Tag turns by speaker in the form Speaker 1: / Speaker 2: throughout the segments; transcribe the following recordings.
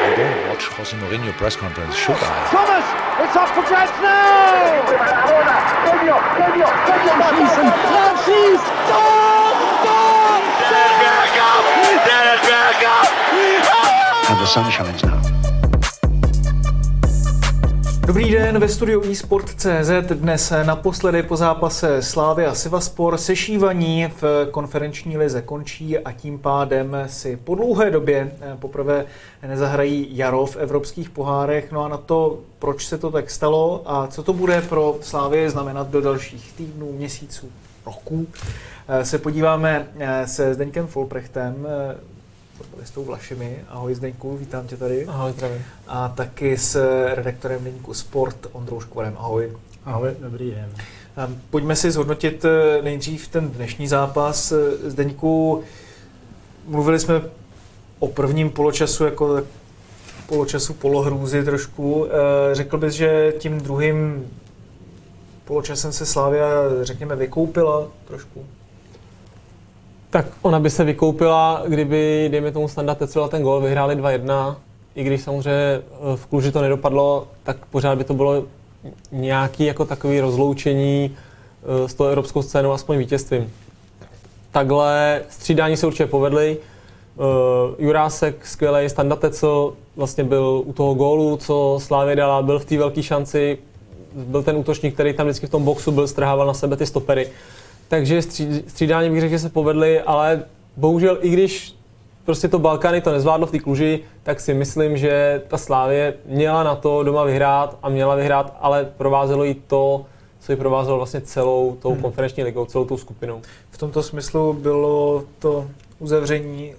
Speaker 1: I don't watch Jose Mourinho press conference, should I?
Speaker 2: Thomas, it's up for grabs now. Schießen, Francis, Tor, Tor!
Speaker 1: And the sun shines now.
Speaker 3: Dobrý den, ve studiu eSport.cz dnes naposledy po zápase Slávy a Sivaspor sešívaní v konferenční lize končí a tím pádem si po dlouhé době eh, poprvé nezahrají jaro v evropských pohárech. No a na to, proč se to tak stalo a co to bude pro Slávy znamenat do dalších týdnů, měsíců, roků, eh, se podíváme eh, se Zdeňkem Folprechtem, fotbalistou Vlašimi. Ahoj Zdeňku, vítám tě tady.
Speaker 4: Ahoj, zdravím.
Speaker 3: A taky s redaktorem deníku Sport Ondrou Škvorem. Ahoj.
Speaker 4: Ahoj, dobrý den.
Speaker 3: Pojďme si zhodnotit eh, nejdřív ten dnešní zápas. Eh, Zdeňku, mluvili jsme o prvním poločasu jako poločasu polohrůzy trošku. Eh, Řekl bys, že tím druhým poločasem se Slávia, řekněme, vykoupila trošku?
Speaker 4: Tak ona by se vykoupila, kdyby, dejme tomu, Standa Tecela ten gol, vyhráli 2-1. I když samozřejmě eh, v Kluži to nedopadlo, tak pořád by to bylo nějaký jako takový rozloučení eh, s tou evropskou scénou aspoň vítězstvím. Takhle střídání se určitě povedly. Uh, Jurásek skvělý, Standa Tecel vlastně byl u toho gólu, co Slávě dala, byl v té velké šanci, byl ten útočník, který tam vždycky v tom boxu byl, strhával na sebe ty stopery. Takže stří, střídání bych řekl, že se povedly, ale bohužel i když prostě to Balkány to nezvládlo v té kluži, tak si myslím, že ta Slávě měla na to doma vyhrát a měla vyhrát, ale provázelo jí to, co ji provázelo vlastně celou tou
Speaker 3: Hmm.
Speaker 4: konferenční ligou, celou tou skupinou.
Speaker 3: V tomto smyslu bylo to uzavření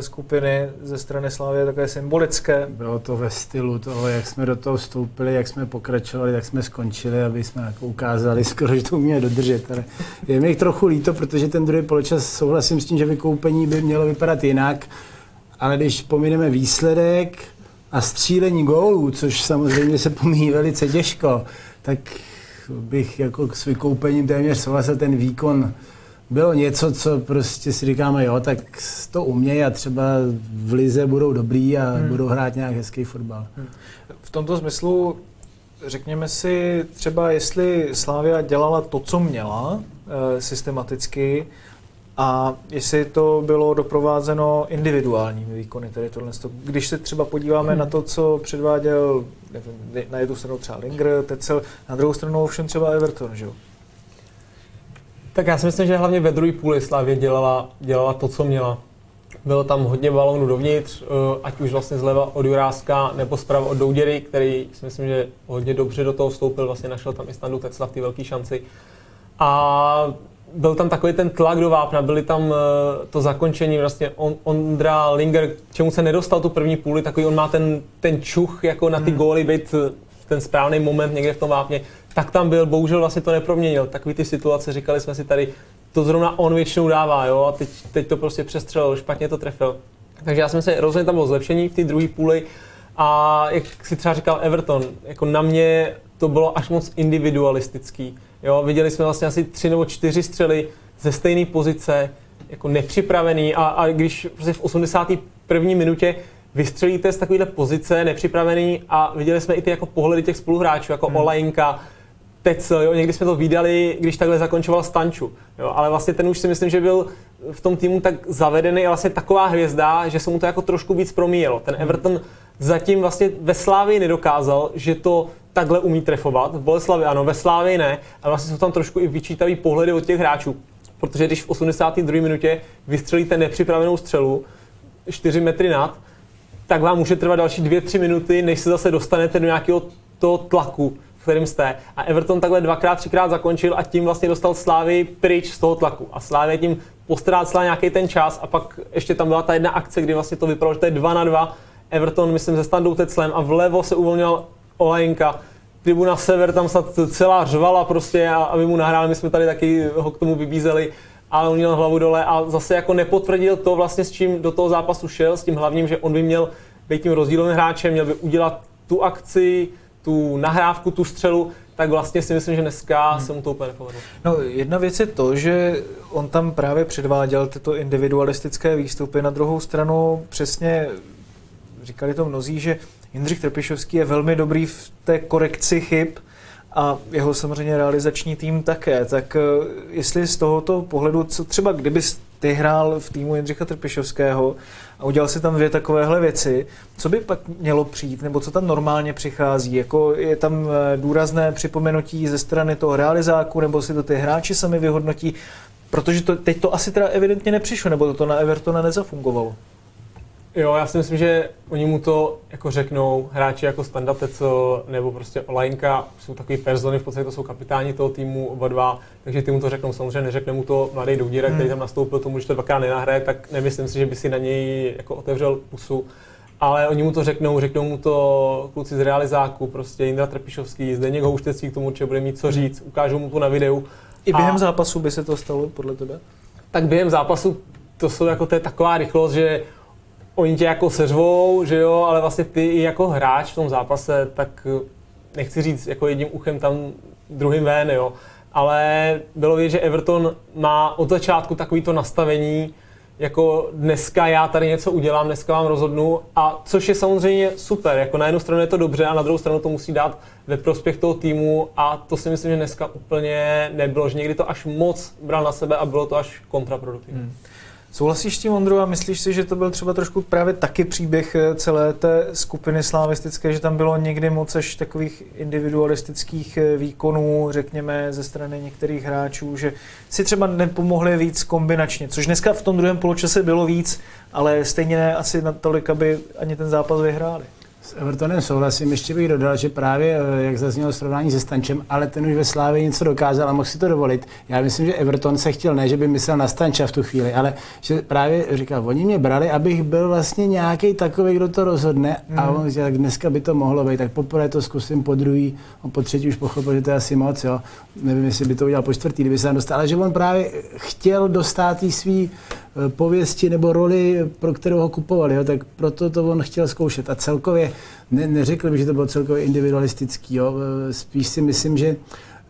Speaker 3: skupiny ze strany Slávy takové symbolické.
Speaker 5: Bylo to ve stylu toho, jak jsme do toho vstoupili, jak jsme pokračovali, jak jsme skončili, aby jsme jako ukázali skoro, že to uměli dodržet. Ale je mi trochu líto, protože ten druhý poločas souhlasím s tím, že vykoupení by mělo vypadat jinak, ale když pomineme výsledek a střílení gólů, což samozřejmě se pomíjí velice těžko, tak bych jako s vykoupením téměř souhlasil ten výkon bylo něco, co prostě si říkáme, jo, tak to umějí a třeba v lize budou dobrý a hmm. budou hrát nějak hezký fotbal.
Speaker 3: V tomto smyslu řekněme si třeba, jestli Slávia dělala to, co měla eh, systematicky a jestli to bylo doprovázeno individuálními výkony, tedy tohle. Když se třeba podíváme hmm. na to, co předváděl nevím, na jednu stranu třeba Linger, Tecel, na druhou stranu ovšem třeba Everton, že jo?
Speaker 4: Tak já si myslím, že hlavně ve druhé půli Slávě dělala, dělala to, co měla. Bylo tam hodně balónů dovnitř, eh, ať už vlastně zleva od Juráska nebo zprava od Douděry, který si myslím, že hodně dobře do toho vstoupil, vlastně našel tam i standu Tecla v té velké šanci. A byl tam takový ten tlak do vápna, byly tam eh, to zakončení, vlastně on, Ondra Linger, čemu se nedostal tu první půli, takový on má ten, ten čuch jako na ty góly, být eh, v ten správný moment někde v tom vápně, tak tam byl, bohužel vlastně to neproměnil. Takový ty situace, říkali jsme si tady, to zrovna on většinou dává, jo, a teď, teď to prostě přestřelil, špatně to trefil. Takže já jsem se rozhodně tam bylo zlepšení v té druhé půli a jak si třeba říkal Everton, jako na mě to bylo až moc individualistický. Jo, viděli jsme vlastně asi tři nebo čtyři střely ze stejné pozice, jako nepřipravený a, a když prostě v 81. minutě vystřelíte z takovéhle pozice, nepřipravený a viděli jsme i ty jako pohledy těch spoluhráčů, jako hmm. Olajinka, Tecel, jo, někdy jsme to viděli, když takhle zakončoval Stanču, jo, ale vlastně ten už si myslím, že byl v tom týmu tak zavedený a vlastně taková hvězda, že se mu to jako trošku víc promíjelo. Ten Everton zatím vlastně ve Slávii nedokázal, že to takhle umí trefovat. V Boleslavi ano, ve Slávii ne, a vlastně jsou tam trošku i vyčítavý pohledy od těch hráčů. Protože když v 82. minutě vystřelíte nepřipravenou střelu 4 metry nad, tak vám může trvat další 2-3 minuty, než se zase dostanete do nějakého toho tlaku, v kterém jste. A Everton takhle dvakrát, třikrát zakončil a tím vlastně dostal Slávy pryč z toho tlaku. A Slávě tím postrácela nějaký ten čas a pak ještě tam byla ta jedna akce, kdy vlastně to vypadalo, že to je 2 na 2. Everton, myslím, ze standou Teclem a vlevo se uvolnil Olajinka. Tribuna Sever tam snad celá řvala prostě, a, aby mu nahráli, my jsme tady taky ho k tomu vybízeli ale on měl hlavu dole a zase jako nepotvrdil to vlastně, s čím do toho zápasu šel, s tím hlavním, že on by měl být tím rozdílovým hráčem, měl by udělat tu akci, tu nahrávku, tu střelu, tak vlastně si myslím, že dneska hmm. se mu to úplně nepovedlo.
Speaker 3: No, jedna věc je to, že on tam právě předváděl tyto individualistické výstupy. Na druhou stranu přesně říkali to mnozí, že Jindřich Trpišovský je velmi dobrý v té korekci chyb, a jeho samozřejmě realizační tým také. Tak eh, jestli z tohoto pohledu, co třeba kdyby ty hrál v týmu Jindřicha Trpišovského a udělal si tam dvě takovéhle věci, co by pak mělo přijít, nebo co tam normálně přichází? Jako je tam eh, důrazné připomenutí ze strany toho realizáku, nebo si to ty hráči sami vyhodnotí? Protože to, teď to asi teda evidentně nepřišlo, nebo to na Evertona nezafungovalo.
Speaker 4: Jo, já si myslím, že oni mu to jako řeknou, hráči jako Standa Tecel nebo prostě Olajnka jsou takový persony, v podstatě to jsou kapitáni toho týmu, oba dva, takže ty mu to řeknou. Samozřejmě neřekne mu to mladý Doudíra, hmm. který tam nastoupil tomu, že to dvakrát nenahraje, tak nemyslím si, že by si na něj jako otevřel pusu. Ale oni mu to řeknou, řeknou mu to kluci z realizáku, prostě Indra Trpišovský, Zdeněk Houštecký k tomu určitě bude mít co říct, ukážou mu to na videu.
Speaker 3: I během a... zápasu by se to stalo, podle tebe?
Speaker 4: Tak během zápasu to jsou jako to je taková rychlost, že oni tě jako seřvou, že jo, ale vlastně ty i jako hráč v tom zápase, tak eh, nechci říct jako jedním uchem tam, druhým ven, jo. Ale bylo vidět, že Everton má od začátku takovýto nastavení, jako dneska já tady něco udělám, dneska vám rozhodnu, a což je samozřejmě super, jako na jednu stranu je to dobře a na druhou stranu to musí dát ve prospěch toho týmu a to si myslím, že dneska úplně nebylo, že někdy to až moc bral na sebe a bylo to až kontraproduktivní. Hmm.
Speaker 3: Souhlasíš s tím, Ondru, a myslíš si, že to byl třeba trošku právě taky příběh eh, celé té skupiny slavistické, že tam bylo někdy moc až takových individualistických eh, výkonů, řekněme, ze strany některých hráčů, že si třeba nepomohli víc kombinačně, což dneska v tom druhém poločase bylo víc, ale stejně ne asi natolik, aby ani ten zápas vyhráli.
Speaker 5: S Evertonem souhlasím, ještě bych dodal, že právě, eh, jak zaznělo srovnání se Stančem, ale ten už ve Slávě něco dokázal a mohl si to dovolit. Já myslím, že Everton se chtěl, ne, že by myslel na Stanča v tu chvíli, ale že právě říkal, oni mě brali, abych byl vlastně nějaký takový, kdo to rozhodne mm. a on říkal, tak dneska by to mohlo být, tak poprvé to zkusím, po druhý, on po třetí už pochopil, že to je asi moc, jo. Nevím, jestli by to udělal po čtvrtý, kdyby se tam dostal, ale že on právě chtěl dostat svý pověsti nebo roli, pro kterou ho kupovali, jo, tak proto to on chtěl zkoušet. A celkově, ne, neřekl bych, že to bylo celkově individualistický, jo. Eh, spíš si myslím, že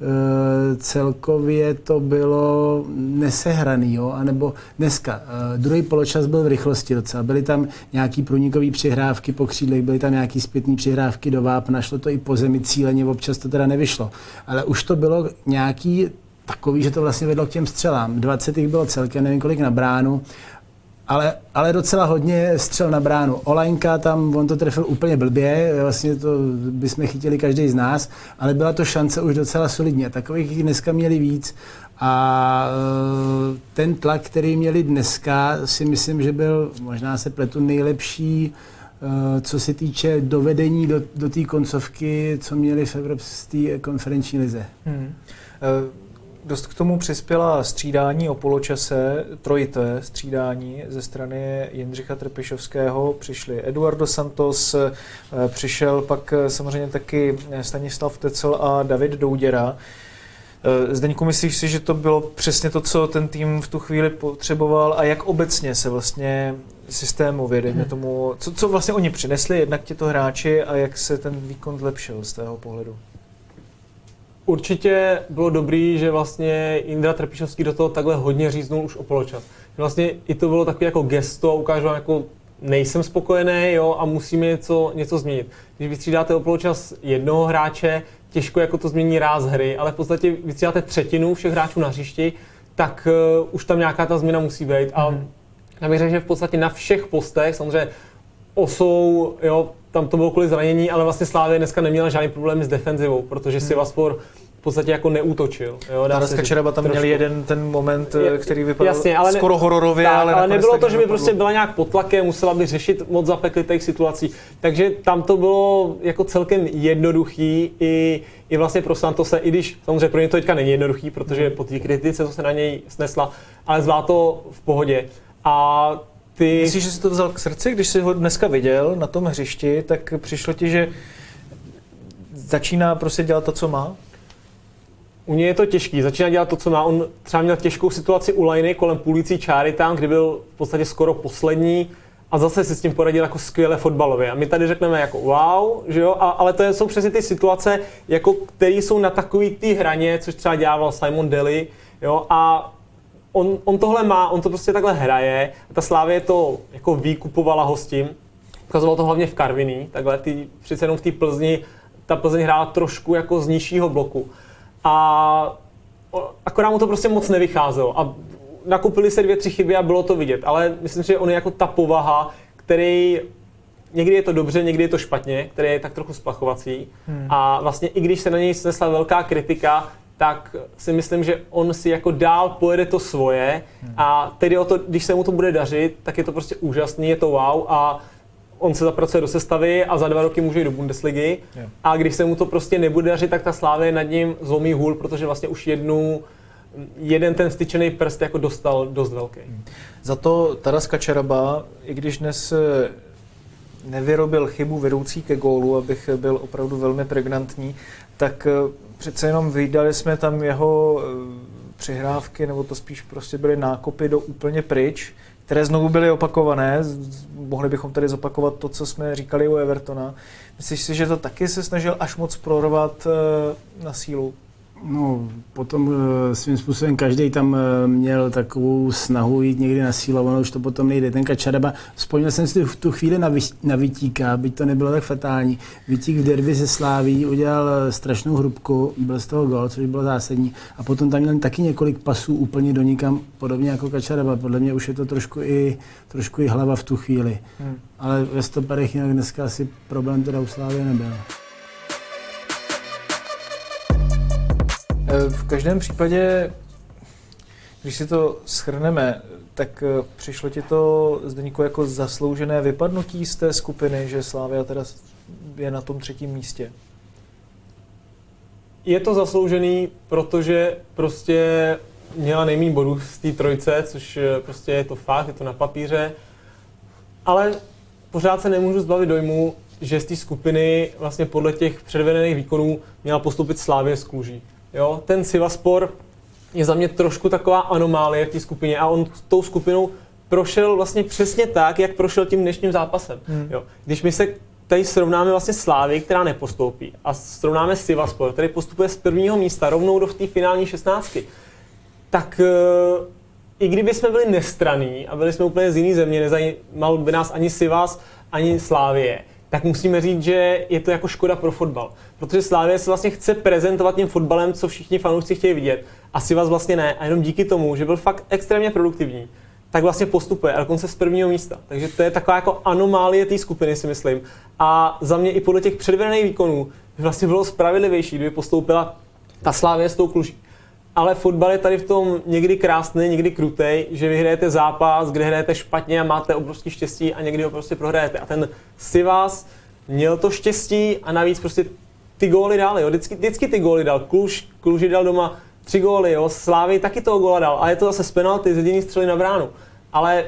Speaker 5: Uh, celkově to bylo nesehraný, jo? anebo dneska. Uh, druhý poločas byl v rychlosti docela. Byly tam nějaký průnikové přihrávky po křídlech, byly tam nějaký zpětné přihrávky do vápna, šlo to i po zemi cíleně, občas to teda nevyšlo. Ale už to bylo nějaký takový, že to vlastně vedlo k těm střelám. 20 jich bylo celkem, nevím kolik na bránu, ale, ale docela hodně střel na bránu. Olajnka tam, on to trefil úplně blbě, vlastně to bychom chytili každý z nás, ale byla to šance už docela solidně. Takových dneska měli víc a e, ten tlak, který měli dneska, si myslím, že byl, možná se pletu, nejlepší, e, co se týče dovedení do, do té koncovky, co měli v Evropské konferenční lize. Hmm.
Speaker 3: E, Dost k tomu přispěla střídání o poločase, trojité střídání ze strany Jindřicha Trpišovského. Přišli Eduardo Santos, eh, přišel pak eh, samozřejmě taky Stanislav Tecel a David Douděra. Eh, Zdeňku, myslíš si, že to bylo přesně to, co ten tým v tu chvíli potřeboval a jak obecně se vlastně systémově, dejme tomu, co, co vlastně oni přinesli, jednak ti to hráči a jak se ten výkon zlepšil z tého pohledu?
Speaker 4: Určitě bylo dobrý, že vlastně Indra Trpišovský do toho takhle hodně říznul už o poločas. Vlastně i to bylo takové jako gesto, ukážu vám jako nejsem spokojený jo, a musíme něco, něco změnit. Když vystřídáte o poločas jednoho hráče, těžko jako to změní ráz hry, ale v podstatě vystřídáte třetinu všech hráčů na hřišti, tak uh, už tam nějaká ta změna musí být. Mm-hmm. A mhm. já bych řekl, že v podstatě na všech postech, samozřejmě osou, jo, tam to bylo kvůli zranění, ale vlastně Slávě dneska neměla žádný problém s defenzivou, protože hmm. Sivaspor v podstatě jako neútočil. Jo, dá říct.
Speaker 3: Kačeraba tam
Speaker 4: Trošku.
Speaker 3: měl jeden ten moment,
Speaker 4: Je-
Speaker 3: který vypadal
Speaker 4: Jasně, ale ne-
Speaker 3: skoro hororově,
Speaker 4: tak,
Speaker 3: ale,
Speaker 4: ale nebylo to, že by prostě byla nějak pod tlakem, musela by řešit moc zapeklitých situací. Takže tam to bylo jako celkem jednoduchý i, i vlastně pro Santose, i když samozřejmě pro ně to teďka není jednoduchý, protože po té kritice, co se na něj snesla, ale zvládl to v pohodě. A ty...
Speaker 3: Myslíš, že jsi to vzal k srdci, když jsi ho dneska viděl na tom hřišti, tak přišlo ti, že začíná prostě dělat to, co má?
Speaker 4: U něj je to těžký, začíná dělat to, co má. On třeba měl těžkou situaci u Liny kolem půlící čáry tam, kdy byl v podstatě skoro poslední a zase si s tím poradil jako skvěle fotbalově. A my tady řekneme jako wow, že jo, a, ale to jsou přesně ty situace, jako, které jsou na takový ty hraně, což třeba dělával Simon Daly, jo, a on, on tohle má, on to prostě takhle hraje, a ta Slávě to jako výkupovala ho s tím, ukazoval to hlavně v Karviní, takhle tý, přece jenom v té Plzni, ta Plzeň hrála trošku jako z nižšího bloku. A akorát mu to prostě moc nevycházelo. A nakupili se dvě, tři chyby a bylo to vidět. Ale myslím že on je jako ta povaha, který někdy je to dobře, někdy je to špatně, který je tak trochu splachovací. Hmm. A vlastně i když se na něj snesla velká kritika, tak si myslím, že on si jako dál pojede to svoje hmm. a tedy o to, když se mu to bude dařit, tak je to prostě úžasný, je to wow a on se zapracuje do sestavy a za dva roky může jít do Bundesligy. A když se mu to prostě nebude dařit, tak ta Slávě nad ním zlomí hůl, protože vlastně už jednu, jeden ten styčený prst jako dostal dost velký.
Speaker 3: Za to Taras Kačeraba, i když dnes eh, nevyrobil chybu vedoucí ke gólu, abych byl opravdu velmi pregnantní, tak eh, přece jenom vydali jsme tam jeho eh, přihrávky, nebo to spíš prostě byly nákopy do úplně pryč, které znovu byly opakované. Mohli bychom tady zopakovat to, co jsme říkali u Evertona. Myslíš si, že to taky se snažil až moc prorvat eh, na sílu?
Speaker 5: No, potom eh, svým způsobem každý tam eh, měl takovou snahu jít někdy na sílu, ono už to potom nejde. Ten Kačaraba, vzpomněl jsem si v tu chvíli na, Vy- na Vitíka, byť to nebylo tak fatální. Vitík v derby se Sláví udělal eh, strašnou hrubku, byl z toho gol, což bylo zásadní. A potom tam měl taky několik pasů úplně do nikam, podobně jako Kačaraba. Podle mě už je to trošku i, trošku i hlava v tu chvíli.
Speaker 3: Hmm.
Speaker 5: Ale ve stoperech jinak dneska asi problém teda u Slávy nebyl.
Speaker 3: V každém případě, když si to schrneme, tak eh, přišlo ti to Zdeníku jako zasloužené vypadnutí z té skupiny, že Slávia teda je na tom třetím místě.
Speaker 4: Je to zasloužený, protože prostě měla nejméně bodů z té trojce, což eh, prostě je to fakt, je to na papíře. Ale pořád se nemůžu zbavit dojmu, že z té skupiny vlastně podle těch předvedených výkonů měla postupit Slávě z Kluží. Jo? Ten Sivaspor je za mě trošku taková anomálie v té skupině a on tou skupinou prošel vlastně přesně tak, jak prošel tím dnešním zápasem. Hmm. Jo? Když my se tady srovnáme vlastně Slávy, která nepostoupí, a srovnáme Sivaspor, který postupuje z prvního místa rovnou do v té finální šestnáctky, tak eh, i kdyby jsme byli nestraní a byli jsme úplně z jiné země, nezajímal by nás ani Sivas, ani Slávie, tak musíme říct, že je to jako škoda pro fotbal. Protože Slávie se vlastně chce prezentovat tím fotbalem, co všichni fanoušci chtějí vidět. A Sivas vlastně ne. A jenom díky tomu, že byl fakt extrémně produktivní, tak vlastně postupuje, a dokonce z prvního místa. Takže to je taková jako anomálie té skupiny, si myslím. A za mě i podle těch předvedených výkonů vlastně bylo spravedlivější, kdyby postoupila ta Slávě s tou kluží. Ale fotbal je tady v tom někdy krásný, někdy krutej, že vyhrajete zápas, kde hrajete špatně a máte obrovský štěstí a někdy ho prostě prohrajete. A ten Sivas měl to štěstí a navíc prostě ty góly dal, jo. Vždycky, vždycky ty góly dal. Kluž, Kluži dal doma tři góly, jo. Slávy taky toho góla dal. A je to zase z penalty, z jediný střely na bránu. Ale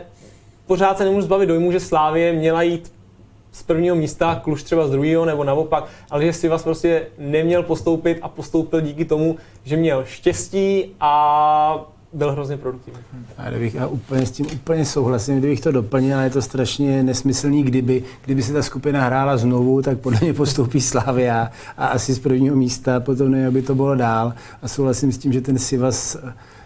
Speaker 4: pořád se nemůžu zbavit dojmu, že Slávě měla jít z prvního místa, Kluž třeba z druhého nebo naopak, ale že Sivas prostě neměl postoupit a postoupil díky tomu, že měl štěstí a byl hrozně produktivní.
Speaker 5: A kdybych, já úplně s tím úplně souhlasím, kdybych to doplnil, ale je to strašně nesmyslný, kdyby, kdyby se ta skupina hrála znovu, tak podle mě postoupí Slavia a asi z prvního místa, potom nevím, aby to bylo dál. A souhlasím s tím, že ten Sivas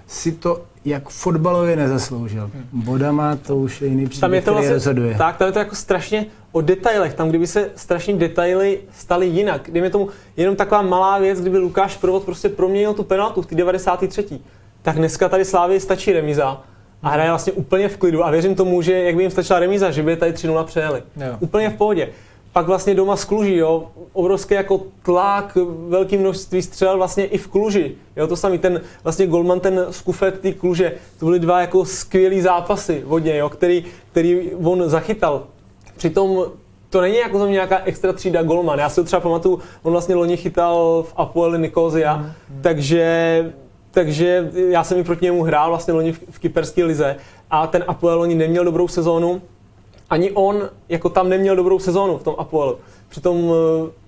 Speaker 5: si to jak fotbalově nezasloužil. Bodama to už je jiný
Speaker 4: Tam
Speaker 5: příběh,
Speaker 4: je to
Speaker 5: který
Speaker 4: vlastně,
Speaker 5: rozhoduje.
Speaker 4: tak, tam je to jako strašně o detailech, tam kdyby se strašně detaily staly jinak. Kdyby tomu jenom taková malá věc, kdyby Lukáš Provod prostě proměnil tu penaltu v té 93. Tak dneska tady Slávě stačí remíza a hraje vlastně úplně v klidu a věřím tomu, že jak by jim stačila remíza, že by je tady 3-0 přejeli.
Speaker 3: Jo.
Speaker 4: Úplně v pohodě. Pak vlastně doma z Kluži, jo, obrovský jako tlak, velké množství střel vlastně i v Kluži, jo, to samý, ten vlastně golman, ten skufet ty Kluže, to byly dva jako skvělý zápasy vodně, jo, který, který on zachytal. Přitom to není jako za mě nějaká extra třída golman. Já si to třeba pamatuju, on vlastně loni chytal v Apoel Nikozia, mm, mm. takže takže já jsem i proti němu hrál vlastně loni v, v kyperské lize a ten Apoel loni neměl dobrou sezónu, ani on jako tam neměl dobrou sezónu v tom Apoelu. Přitom uh,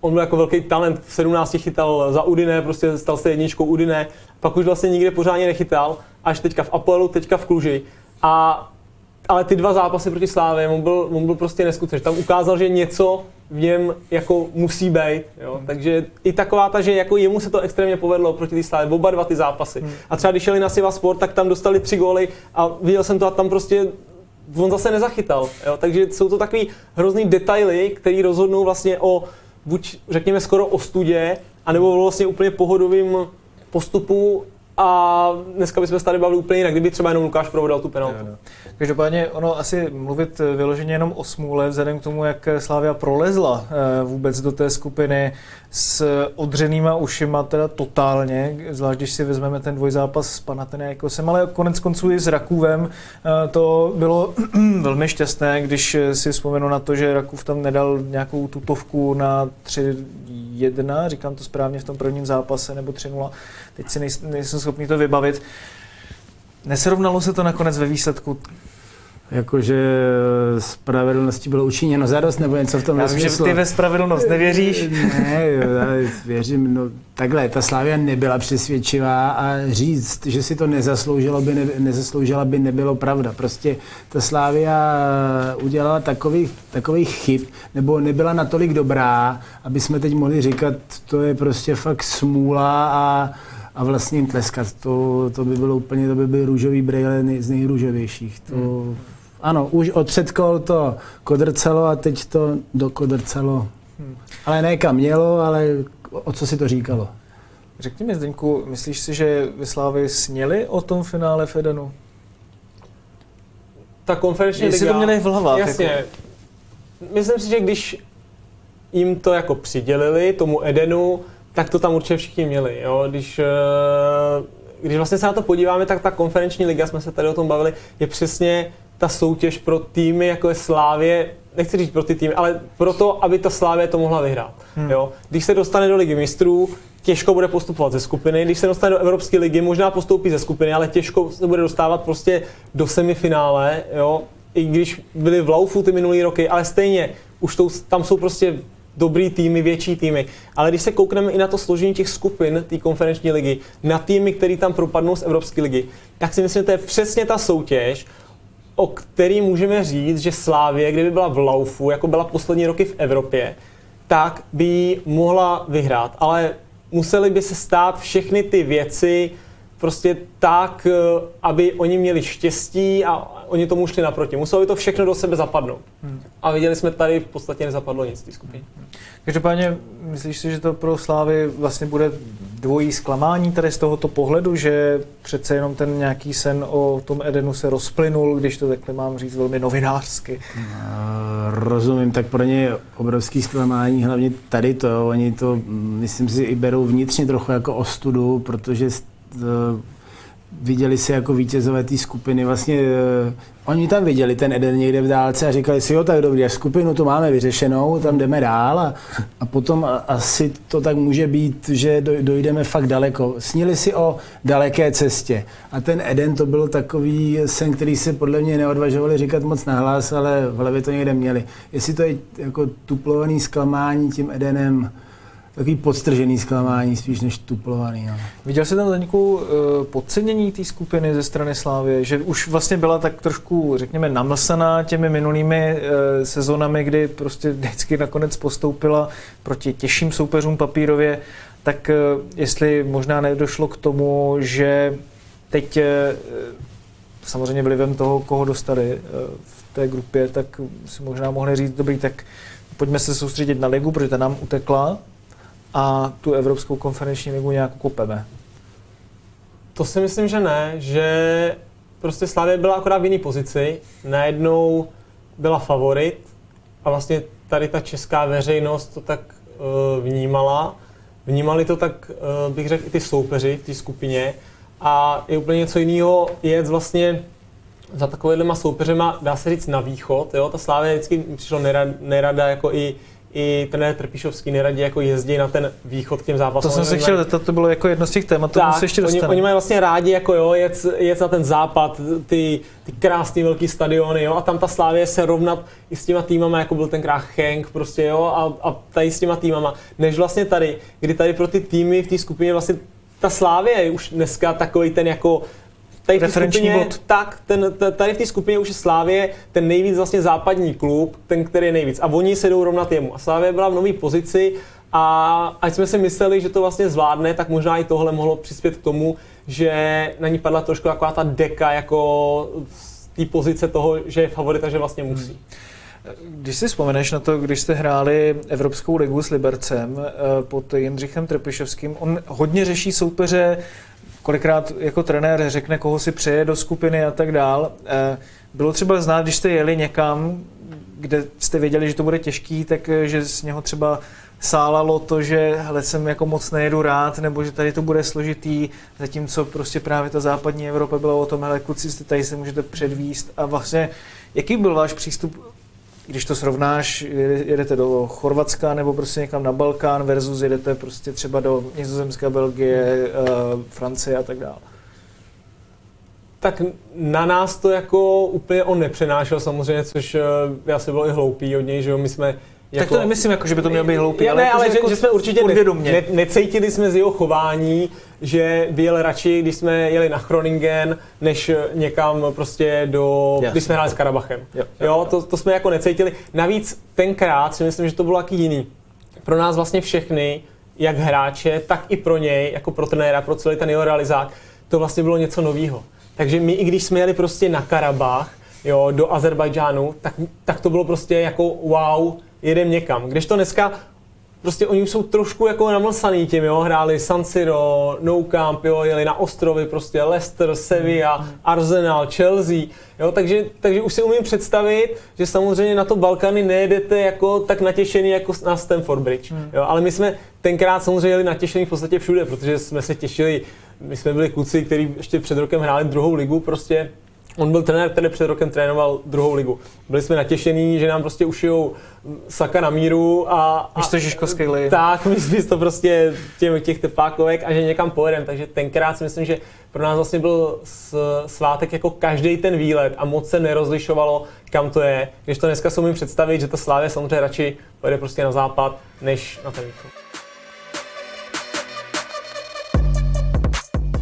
Speaker 4: on byl jako velký talent, v 17 chytal za Udine, prostě stal se jedničkou Udine, pak už vlastně nikde pořádně nechytal, až teďka v Apoelu, teďka v Kluži. A ale ty dva zápasy proti Slávě, on byl, on byl prostě neskutečný. Tam ukázal, že něco v něm jako musí být. Jo? Hmm. Takže i taková ta, že jako jemu se to extrémně povedlo proti té Slávě, oba dva ty zápasy. Hmm. A třeba když šeli na Siva Sport, tak tam dostali tři góly a viděl jsem to a tam prostě on zase nezachytal. Jo? Takže jsou to takový hrozný detaily, které rozhodnou vlastně o buď řekněme skoro o studě, anebo vlastně úplně pohodovým postupu a dneska bychom se tady bavili úplně jinak, kdyby třeba jenom Lukáš provodal tu penaltu. Jo, no.
Speaker 3: Každopádně ono asi mluvit vyloženě jenom o smůle, vzhledem k tomu, jak Slávia prolezla eh, vůbec do té skupiny s odřenýma ušima, teda totálně, zvlášť když si vezmeme ten dvojzápas s Panathinaikosem, ale konec konců i s Rakůvem eh, to bylo velmi šťastné, když si vzpomenu na to, že Rakův tam nedal nějakou tutovku na 3-1, říkám to správně v tom prvním zápase, nebo 3-0, teď si nejsem schopný to vybavit. Nesrovnalo se to nakonec ve výsledku
Speaker 5: jakože spravedlnosti bylo učiněno zadost nebo něco v tom
Speaker 3: Já vím, že ty ve spravedlnost nevěříš.
Speaker 5: Ne, já věřím, no takhle, ta Slávia nebyla přesvědčivá a říct, že si to nezasloužilo by ne, nezasloužila by nebylo pravda. Prostě ta Slávia udělala takových, takových chyb, nebo nebyla natolik dobrá, aby jsme teď mohli říkat, to je prostě fakt smůla a a vlastně jim tleskat. To, to by bylo úplně, to by byly růžový brejle z nejrůžovějších. To, hmm. Ano, už od předkol to kodrcelo a teď to dokodrcelo. Hmm. Ale ne kam mělo, ale o co si to říkalo.
Speaker 3: Řekni mi, Zdeňku, myslíš si, že Vyslávy sněli o tom finále Fedenu?
Speaker 4: Ta konferenční
Speaker 3: Jestli liga... to měli v hlavách.
Speaker 4: Jasně. Jako... Myslím si, že když jim to jako přidělili, tomu Edenu, tak to tam určitě všichni měli. Jo? Když, eh, když vlastně se na to podíváme, tak ta konferenční liga, jsme se tady o tom bavili, je přesně ta soutěž pro týmy, jako je Slávě, nechci říct pro ty týmy, ale pro to, aby ta Slávě to mohla vyhrát. Hmm. Jo? Když se dostane do ligy mistrů, těžko bude postupovat ze skupiny. Když se dostane do Evropské ligy, možná postoupí ze skupiny, ale těžko se bude dostávat prostě do semifinále. Jo? I když byly v laufu ty minulý roky, ale stejně už to, tam jsou prostě dobrý týmy, větší týmy. Ale když se koukneme i na to složení těch skupin té konferenční ligy, na týmy, které tam propadnou z Evropské ligy, tak si myslím, že to je přesně ta soutěž, o který můžeme říct, že Slávě, kdyby byla v laufu, jako byla poslední roky v Evropě, tak by ji mohla vyhrát. Ale museli by se stát všechny ty věci prostě tak, eh, aby oni měli štěstí a oni tomu šli naproti. Muselo by to všechno do sebe zapadnout. Hmm. A viděli jsme tady v podstatě nezapadlo nic z té skupiny. Hmm.
Speaker 3: Každopádně, myslíš si, že to pro Slávy vlastně bude dvojí zklamání tady z tohoto pohledu, že přece jenom ten nějaký sen o tom Edenu se rozplynul, když to takhle mám říct velmi novinářsky?
Speaker 5: Uh, rozumím, tak pro ně je obrovský zklamání, hlavně tady to, oni to, myslím si, i berou vnitřně trochu jako ostudu, protože viděli se jako vítězové té skupiny. Vlastně uh, oni tam viděli ten Eden někde v dálce a říkali si, jo, tak dobrý, až skupinu tu máme vyřešenou, tam jdeme dál a, a potom asi to tak může být, že dojdeme fakt daleko. Snili si o daleké cestě a ten Eden to byl takový sen, který se podle mě neodvažovali říkat moc nahlas, ale v hlavě to někde měli. Jestli to je jako tuplovaný zklamání tím Edenem, takový podstržený zklamání spíš než tuplovaný. No.
Speaker 3: Viděl jsi tam Zdeňku eh, podcenění té skupiny ze strany Slávy, že už vlastně byla tak trošku, řekněme, namlsaná těmi minulými e, sezonami, kdy prostě vždycky nakonec postoupila proti těžším soupeřům papírově, tak e, jestli možná nedošlo k tomu, že teď samozřejmě vlivem toho, koho dostali v té grupě, tak si možná mohli říct, dobrý, tak pojďme se soustředit na ligu, protože ta nám utekla, a tu Evropskou konferenční ligu nějak kopeme?
Speaker 4: To si myslím, že ne, že prostě Slavě byla akorát v jiné pozici, najednou byla favorit a vlastně tady ta česká veřejnost to tak uh, vnímala. Vnímali to tak, uh, bych řekl, i ty soupeři v té skupině. A je úplně něco jiného jet vlastně za takovýhlema soupeřema, dá se říct, na východ. Jo? Ta Slávě vždycky přišlo nerada, nerada jako i i trenér Trpišovský neradě jako jezdí na ten východ k těm zápasům.
Speaker 3: To jsem se chtěl zeptat, to bylo jako jedno z těch témat, to se ještě
Speaker 4: oni, oni, mají vlastně rádi jako jo, jet, jet na ten západ, ty, ty krásný velký stadiony, jo, a tam ta Slávě se rovnat i s těma týmama, jako byl ten krách Henk, prostě, jo, a, a tady s těma týmama, než vlastně tady, kdy tady pro ty týmy v té skupině vlastně ta Slávě je už dneska takový ten jako tady v té skupině, bod. tak, ten, tady v té skupině už je Slávě ten nejvíc vlastně západní klub, ten, který je nejvíc. A oni se jdou rovnat jemu. A Slávě byla v nové pozici a ať jsme si mysleli, že to vlastně zvládne, tak možná i tohle mohlo přispět k tomu, že na ní padla trošku taková ta deka jako z té pozice toho, že je favorita, že vlastně musí. Hmm.
Speaker 3: Když si vzpomeneš na to, když jste hráli Evropskou ligu s Libercem eh, pod Jindřichem Trpišovským, on hodně řeší soupeře kolikrát jako trenér řekne, koho si přeje do skupiny a tak dál. Eh, bylo třeba znát, když jste jeli někam, kde jste věděli, že to bude těžký, tak eh, že z něho třeba sálalo to, že hele, jsem jako moc nejedu rád, nebo že tady to bude složitý, zatímco prostě právě ta západní Evropa byla o tom, hele, kluci, tady se můžete předvíst a vlastně jaký byl váš přístup když to srovnáš, jedete do Chorvatska nebo prostě někam na Balkán versus jedete prostě třeba do Nizozemska, Belgie, uh, Francie a tak dále.
Speaker 4: Tak na nás to jako úplně on nepřenášel samozřejmě, což uh, já si byl i hloupý od něj, že jo, my jsme
Speaker 3: jako, tak to nemyslím, jako, že by to mělo být hloupý, ale,
Speaker 4: ne,
Speaker 3: jako,
Speaker 4: ale
Speaker 3: že,
Speaker 4: že,
Speaker 3: jako
Speaker 4: že jsme určitě ne, necítili jsme z jeho chování, že by jel radši, když jsme jeli na Chroningen, než někam prostě do, Jasně. když jsme hráli s Karabachem. Jo, jo, jo to, to, jsme jako necítili. Navíc tenkrát si myslím, že to bylo taky jiný. Pro nás vlastně všechny, jak hráče, tak i pro něj, jako pro trenéra, pro celý ten jeho realizák, to vlastně bylo něco nového. Takže my, i když jsme jeli prostě na Karabach, jo, do Azerbajdžánu, tak, tak to bylo prostě jako wow, jedem někam. Když to dneska prostě oni jsou trošku jako namlsaný tím, jo, hráli San Siro, No Camp, jo, jeli na ostrovy, prostě Leicester, Sevilla, Arsenal, Chelsea, jo, takže, takže už si umím představit, že samozřejmě na to Balkany nejedete jako tak natěšený jako na Stamford Bridge, hmm. jo, ale my jsme tenkrát samozřejmě jeli natěšený v podstatě všude, protože jsme se těšili, my jsme byli kluci, kteří ještě před rokem hráli druhou ligu prostě, On byl trenér, který před rokem trénoval druhou ligu. Byli jsme natěšení, že nám prostě ušijou saka na míru a... a
Speaker 3: místo Žižkovské ligy.
Speaker 4: Tak, místo prostě těch, těch tepákovek a že někam pojedeme. Takže tenkrát si myslím, že pro nás vlastně byl svátek jako každý ten výlet a moc se nerozlišovalo, kam to je. Když to dneska si umím představit, že to Slávě samozřejmě radši pojede prostě na západ, než na ten východ.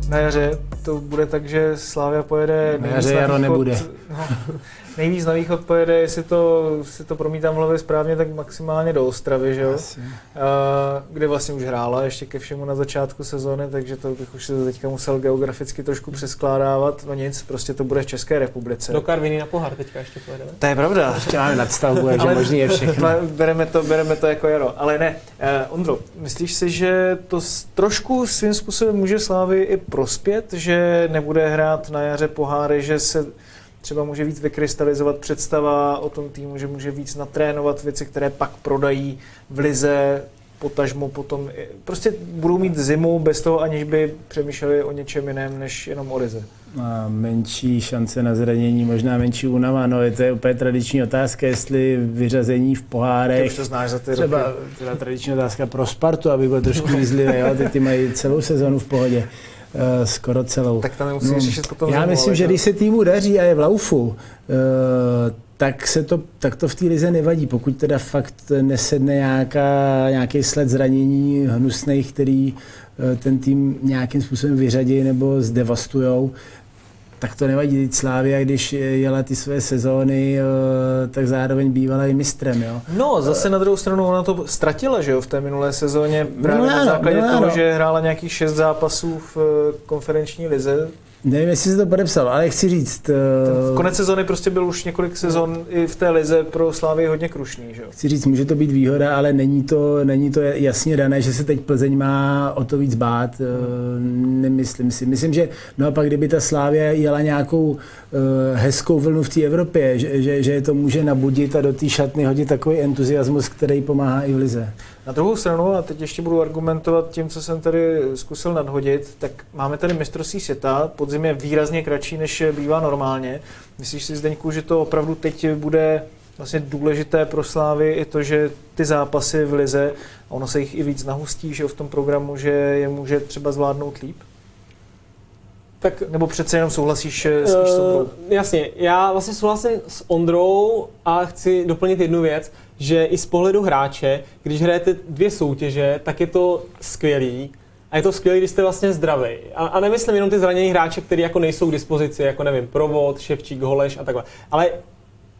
Speaker 3: Na jaře to bude tak, že Slávia pojede
Speaker 5: na jaře jaro nebude.
Speaker 3: No, nejvíc na východ pojede, jestli to, si to promítám v hlavě správně, tak maximálně do Ostravy, že jo? Uh, kde vlastně už hrála ještě ke všemu na začátku sezóny, takže to bych už se teďka musel geograficky trošku přeskládávat. No nic, prostě to bude v České republice.
Speaker 4: Do Karviny na pohár teďka ještě pojedeme.
Speaker 3: To je pravda.
Speaker 5: Ještě máme nadstavbu, takže možný je všechno.
Speaker 3: bereme, to, bereme to jako jaro. Ale ne, uh, Ondro, myslíš si, že to trošku svým způsobem může Slávy i prospět, že nebude hrát na jaře poháry, že se třeba může víc vykrystalizovat představa o tom týmu, že může víc natrénovat věci, které pak prodají v lize, potažmo potom, prostě budou mít zimu bez toho, aniž by přemýšleli o něčem jiném, než jenom o lize.
Speaker 5: A menší šance na zranění, možná menší únava, no je to je úplně tradiční otázka, jestli vyřazení v pohárech. Ty
Speaker 3: už to znáš za ty
Speaker 5: Třeba roky. teda tradiční otázka pro Spartu, aby byl trošku jízlivý, jo, ty, ty mají celou sezonu v pohodě. Uh, skoro celou.
Speaker 3: Tak tam nemusí no, řešit potom.
Speaker 5: Já myslím, že když se týmu daří a je v laufu, uh, tak, se to, tak to v té lize nevadí, pokud teda fakt nesedne nějaká, nějaký sled zranění hnusných, který uh, ten tým nějakým způsobem vyřadí nebo zdevastujou, tak to nevadí. Slávia, když jela ty své sezóny, eh, tak zároveň bývala i mistrem. Jo.
Speaker 3: No, zase na druhou stranu ona to ztratila, že jo, v té minulé sezóně, právě no, na základě no, toho, že hrála nějakých šest zápasů v eh, konferenční lize,
Speaker 5: Nevím, jestli se to podepsal, ale chci říct... Uh,
Speaker 3: Konec sezony prostě byl už několik sezon i v té lize pro Slávy hodně krušný, že jo?
Speaker 5: Chci říct, může to být výhoda, ale není to, není to jasně dané, že se teď Plzeň má o to víc bát. Uh, nemyslím si. Myslím, že no a pak kdyby ta Slávě jela nějakou uh, hezkou vlnu v té Evropě, že, že, že to může nabudit a do té šatny hodit takový entuziasmus, který pomáhá i v lize.
Speaker 3: Na druhou stranu, a teď ještě budu argumentovat tím, co jsem tady zkusil nadhodit, tak máme tady mistrovství světa, podzim je výrazně kratší, než bývá normálně. Myslíš si, Zdeňku, že to opravdu teď bude vlastně důležité pro Slávy i to, že ty zápasy v lize, a ono se jich i víc nahustí, že v tom programu, že je může třeba zvládnout líp? Tak, Nebo přece jenom souhlasíš s uh,
Speaker 4: Jasně, já vlastně souhlasím s Ondrou a chci doplnit jednu věc že i z pohledu hráče, když hrajete dvě soutěže, tak je to skvělý. A je to skvělé, když jste vlastně zdravý. A, a nemyslím jenom ty zranění hráče, kteří jako nejsou k dispozici, jako nevím, Provod, Ševčík, Holeš a takhle. Ale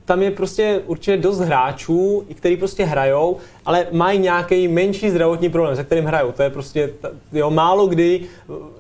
Speaker 4: tam je prostě určitě dost hráčů, který prostě hrajou, ale mají nějaký menší zdravotní problém, se kterým hrajou. To je prostě, jo, málo kdy,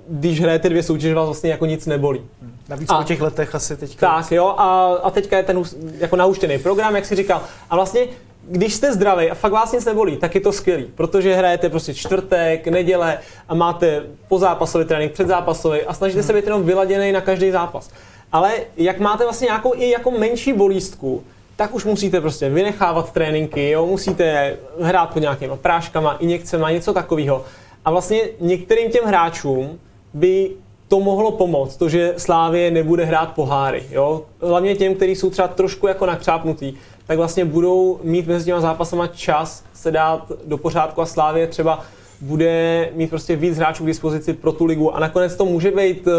Speaker 4: když hrajete dvě soutěže, vás vlastně jako nic nebolí.
Speaker 3: Navíc a, po těch letech asi teďka.
Speaker 4: Tak jo, a, a teďka je ten jako nauštěný program, jak si říkal. A vlastně když jste zdravý a fakt vás nic nebolí, tak je to skvělý, protože hrajete prostě čtvrtek, neděle a máte pozápasový trénink, předzápasový a snažíte se být jenom vyladěný na každý zápas. Ale jak máte vlastně nějakou i jako menší bolístku, tak už musíte prostě vynechávat tréninky, jo? musíte hrát pod nějakýma práškama, injekcema, něco takového. A vlastně některým těm hráčům by to mohlo pomoct, to, že Slávě nebude hrát poháry. Jo? Hlavně těm, kteří jsou třeba trošku jako nakřápnutý, tak vlastně budou mít mezi těma zápasama čas se dát do pořádku a Slávě třeba bude mít prostě víc hráčů k dispozici pro tu ligu a nakonec to může být uh,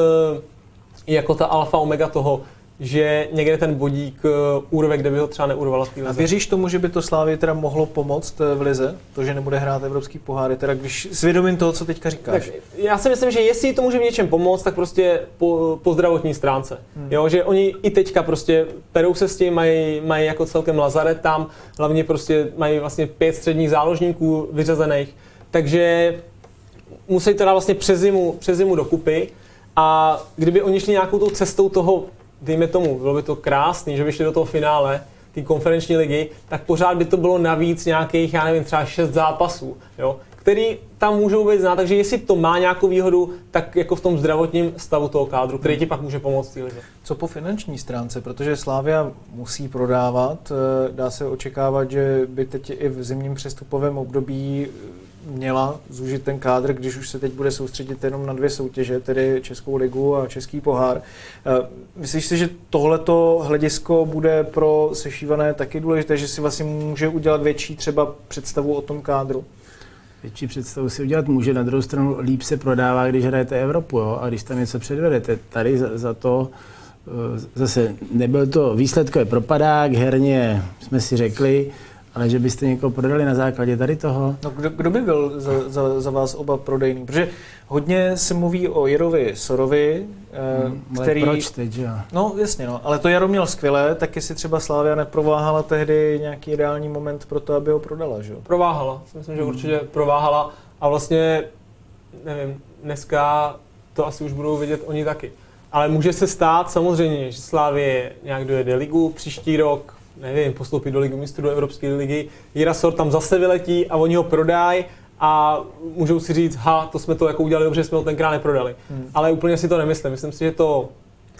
Speaker 4: jako ta alfa omega toho, že někde ten bodík úrve, kde by ho třeba neurvala v
Speaker 3: A věříš tomu, že by to Slávě teda mohlo pomoct eh, v lize? To, že nebude hrát evropský poháry, teda když svědomím toho, co teďka říkáš. Tak
Speaker 4: já si myslím, že jestli to může v něčem pomoct, tak prostě po, po zdravotní stránce. Hmm. Jo, že oni i teďka prostě perou se s tím, mají, mají jako celkem lazaret tam, hlavně prostě mají vlastně pět středních záložníků vyřazených, takže musí teda vlastně přes zimu, přes zimu dokupy a kdyby oni šli nějakou tou cestou toho dejme tomu, bylo by to krásný, že by šli do toho finále, té konferenční ligy, tak pořád by to bylo navíc nějakých, já nevím, třeba šest zápasů, jo, který tam můžou být znát, takže jestli to má nějakou výhodu, tak jako v tom zdravotním stavu toho kádru, který ti pak může pomoct v lize.
Speaker 3: Co po finanční stránce, protože Slávia musí prodávat, eh, dá se očekávat, že by teď i v zimním přestupovém období měla zúžit ten kádr, když už se teď bude soustředit jenom na dvě soutěže, tedy Českou ligu a Český pohár. Eh, myslíš si, že tohleto hledisko bude pro sešívané taky důležité, že si vlastně může udělat větší třeba představu o tom kádru?
Speaker 5: Větší představu si udělat může, na druhou stranu líp se prodává, když hrajete Evropu jo? a když tam něco předvedete. Tady za, za to eh, zase nebyl to výsledkový propadák, herně jsme si řekli, ale že byste někoho prodali na základě tady toho?
Speaker 3: No kdo, kdo by byl za, za, za vás oba prodejný? Protože hodně se mluví o Jirovi Sorovi,
Speaker 5: hmm, který... proč teď, jo?
Speaker 3: No jasně, no, ale to Jaro měl skvělé, tak jestli třeba Slávia neprováhala tehdy nějaký ideální moment pro to, aby ho prodala, že jo?
Speaker 4: Prováhala, myslím, že hmm. určitě prováhala a vlastně, nevím, dneska to asi už budou vidět oni taky. Ale může se stát samozřejmě, že Slávě nějak dojede ligu příští rok, nevím, postoupit do ligy mistrů, do Evropské ligy, Jirasor tam zase vyletí a oni ho prodají a můžou si říct, ha, to jsme to jako udělali dobře, jsme ho tenkrát neprodali. Hmm. Ale úplně si to nemyslím. Myslím si, že to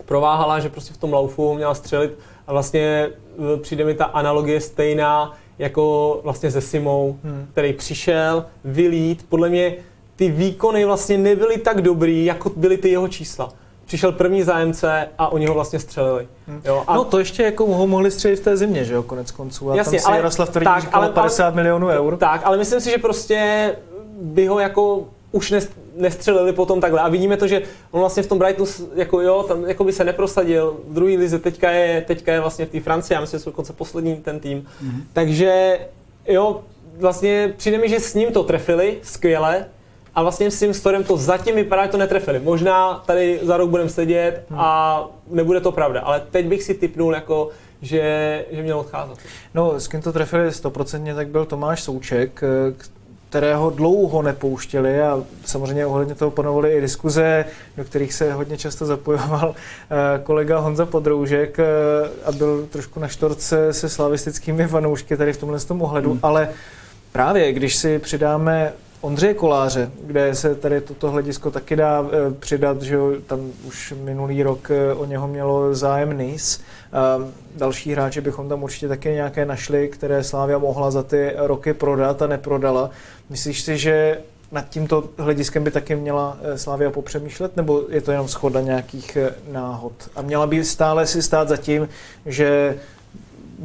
Speaker 4: prováhala, že prostě v tom laufu měla střelit a vlastně e, přijde mi ta analogie stejná jako vlastně se Simou, hmm. který přišel, vylít. Podle mě ty výkony vlastně nebyly tak dobrý, jako byly ty jeho čísla přišel první zájemce a oni ho vlastně střelili.
Speaker 3: Hmm. Jo, a... No to ještě jako ho mohli střelit v té zimě, že jo, konec konců. A Jasně, tam si ale, Jaroslav tvrdí, tak, ale, 50 ale, milionů eur.
Speaker 4: Tak, ale myslím si, že prostě by ho jako už nestřelili potom takhle. A vidíme to, že on vlastně v tom Brightonu jako jo, tam jako by se neprosadil. V druhé lize teďka je, teďka je vlastně v té Francii, já myslím, že jsou dokonce poslední ten tým. Mm-hmm. Takže jo, vlastně přijde mi, že s ním to trefili skvěle, a vlastně s tím storem to zatím vypadá, že to netrefili. Možná tady za rok budeme sedět a nebude to pravda, ale teď bych si typnul jako že, že měl odcházet.
Speaker 3: No, s kým to trefili stoprocentně, tak byl Tomáš Souček, kterého dlouho nepouštěli a samozřejmě ohledně toho panovaly i diskuze, do kterých se hodně často zapojoval eh, kolega Honza Podroužek eh, a byl trošku na štorce se slavistickými fanoušky tady v tomhle tom ohledu, hmm. ale právě když si přidáme Ondřeje Koláře, kde se tady toto hledisko taky dá e, přidat, že tam už minulý rok e, o něho mělo zájem NIS. E, další hráče bychom tam určitě také nějaké našli, které Slávia mohla za ty roky prodat a neprodala. Myslíš si, že nad tímto hlediskem by taky měla Slávia popřemýšlet, nebo je to jenom schoda nějakých náhod? A měla by stále si stát za tím, že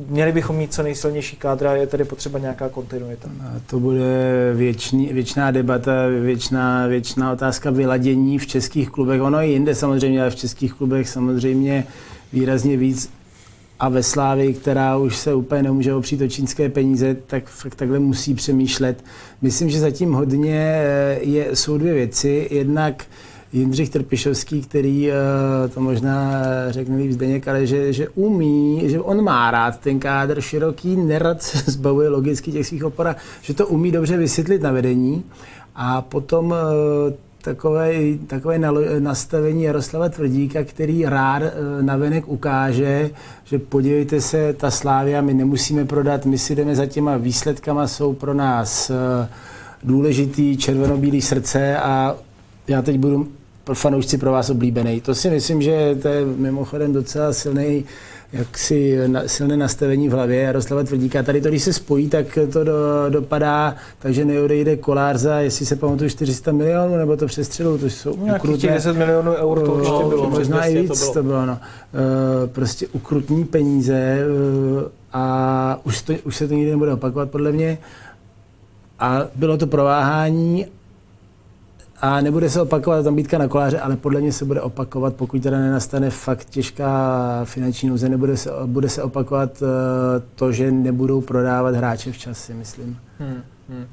Speaker 3: měli bychom mít co nejsilnější kádra, je tedy potřeba nějaká kontinuita.
Speaker 5: To bude věčný, věčná debata, věčná, věčná otázka vyladění v českých klubech. Ono i jinde samozřejmě, ale v českých klubech samozřejmě výrazně víc a ve Slávi, která už se úplně nemůže opřít o čínské peníze, tak fakt takhle musí přemýšlet. Myslím, že zatím hodně eh, je, jsou dvě věci. Jednak Jindřich Trpišovský, který eh, to možná řekne líp Zdeněk, ale že, že umí, že on má rád ten kádr široký, nerad se zbavuje logicky těch svých opor, že to umí dobře vysvětlit na vedení. A potom eh, takové, takové nastavení Jaroslava Tvrdíka, který rád eh, navenek ukáže, že podívejte se, ta Slávia, my nemusíme prodat, my si jdeme za těma výsledkama, jsou pro nás důležitý červenobílý srdce a já teď budu fanoušci pro vás oblíbený. To si myslím, že to je mimochodem docela silný jaksi na, silné nastavení v hlavě Jaroslava Tvrdíka. Tady to, když se spojí, tak to do, dopadá, takže neodejde kolář za, jestli se pamatuju, 400 milionů, nebo to přestřelou, to jsou
Speaker 3: ukrutné. 10 milionů eur to určitě bylo.
Speaker 5: Možná i víc to bylo. To bylo no. uh, prostě ukrutní peníze uh, a už, to, už se to nikdy nebude opakovat podle mě. A bylo to prováhání a nebude se opakovat tam bítka na koláře, ale podle mě se bude opakovat, pokud teda nenastane fakt těžká finanční nouze, nebude se, bude se opakovat uh, to, že nebudou prodávat hráče včas, si myslím. Hmm, hmm.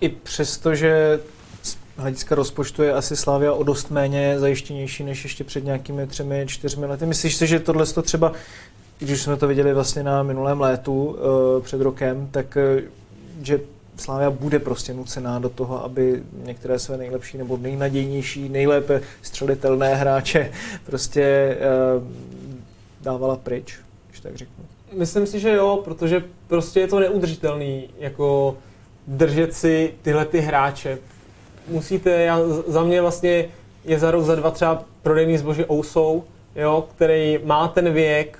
Speaker 3: I přesto, že z hlediska rozpočtu je asi Slavia o dost méně zajištěnější než ještě před nějakými třemi, čtyřmi lety. Myslíš si, že tohle to třeba, když jsme to viděli vlastně na minulém létu uh, před rokem, tak uh, že Slávia bude prostě nucená do toho, aby některé své nejlepší nebo nejnadějnější, nejlépe střelitelné hráče prostě uh, dávala pryč, když tak řeknu.
Speaker 4: Myslím si, že jo, protože prostě je to neudržitelný, jako držet si tyhle ty hráče. Musíte, já, za mě vlastně je za rok, za dva třeba prodejný zboží Ousou, jo, který má ten věk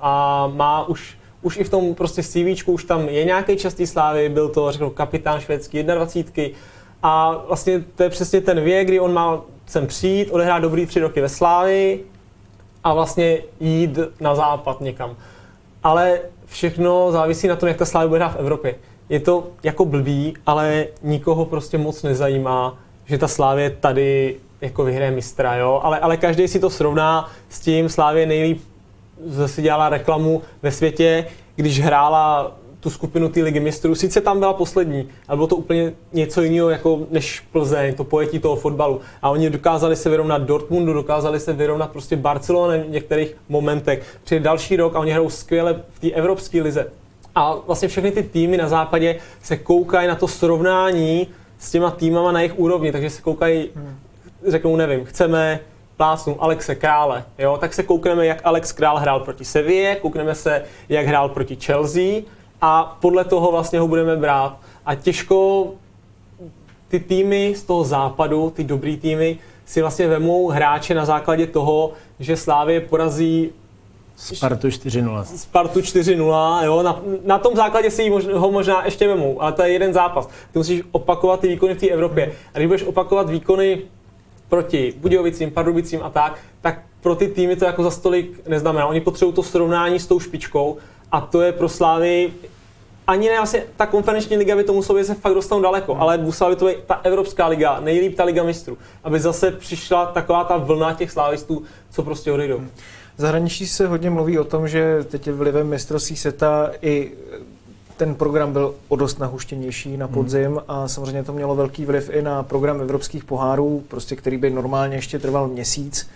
Speaker 4: a má už už i v tom prostě CV už tam je nějaký častý slávy, byl to, řeknu, kapitán švédský 21. A vlastně to je přesně ten věk, kdy on má sem přijít, odehrát dobrý tři roky ve Slávi a vlastně jít na západ někam. Ale všechno závisí na tom, jak ta Slávy bude hrát v Evropě. Je to jako blbý, ale nikoho prostě moc nezajímá, že ta Slávě tady jako vyhraje mistra, jo? Ale, ale každý si to srovná s tím, Slávě nejlíp zase dělala reklamu ve světě, když hrála tu skupinu té ligy mistrů. Sice tam byla poslední, ale bylo to úplně něco jiného jako než Plzeň, to pojetí toho fotbalu. A oni dokázali se vyrovnat Dortmundu, dokázali se vyrovnat prostě Barcelona v některých momentech. Přijde další rok a oni hrajou skvěle v té evropské lize. A vlastně všechny ty týmy na západě se koukají na to srovnání s těma týmama na jejich úrovni, takže se koukají, řeknou, nevím, chceme plácnu Alexe Krále, jo, tak se koukneme, jak Alex Král hrál proti Sevilla, koukneme se, jak hrál proti Chelsea a podle toho vlastně ho budeme brát. A těžko ty týmy z toho západu, ty dobrý týmy, si vlastně vemou hráče na základě toho, že Slávě porazí
Speaker 5: Spartu 4-0.
Speaker 4: Spartu 4-0, jo, na, na tom základě si ho možná ještě vemou, ale to je jeden zápas. Ty musíš opakovat ty výkony v té Evropě. A když budeš opakovat výkony proti Budějovicím, Pardubicím a tak, tak pro ty týmy to jako za stolik neznamená. Oni potřebují to srovnání s tou špičkou a to je pro Slávy ani ne asi ta konferenční liga by to muselo se fakt dostat daleko, ale musela by to být ta Evropská liga, nejlíp ta liga mistrů, aby zase přišla taková ta vlna těch slávistů, co prostě odejdou.
Speaker 3: Zahraničí se hodně mluví o tom, že teď je vlivem mistrovství seta i ten program byl o dost nahuštěnější na podzim hmm. a samozřejmě to mělo velký vliv i na program evropských pohárů, prostě který by normálně ještě trval měsíc.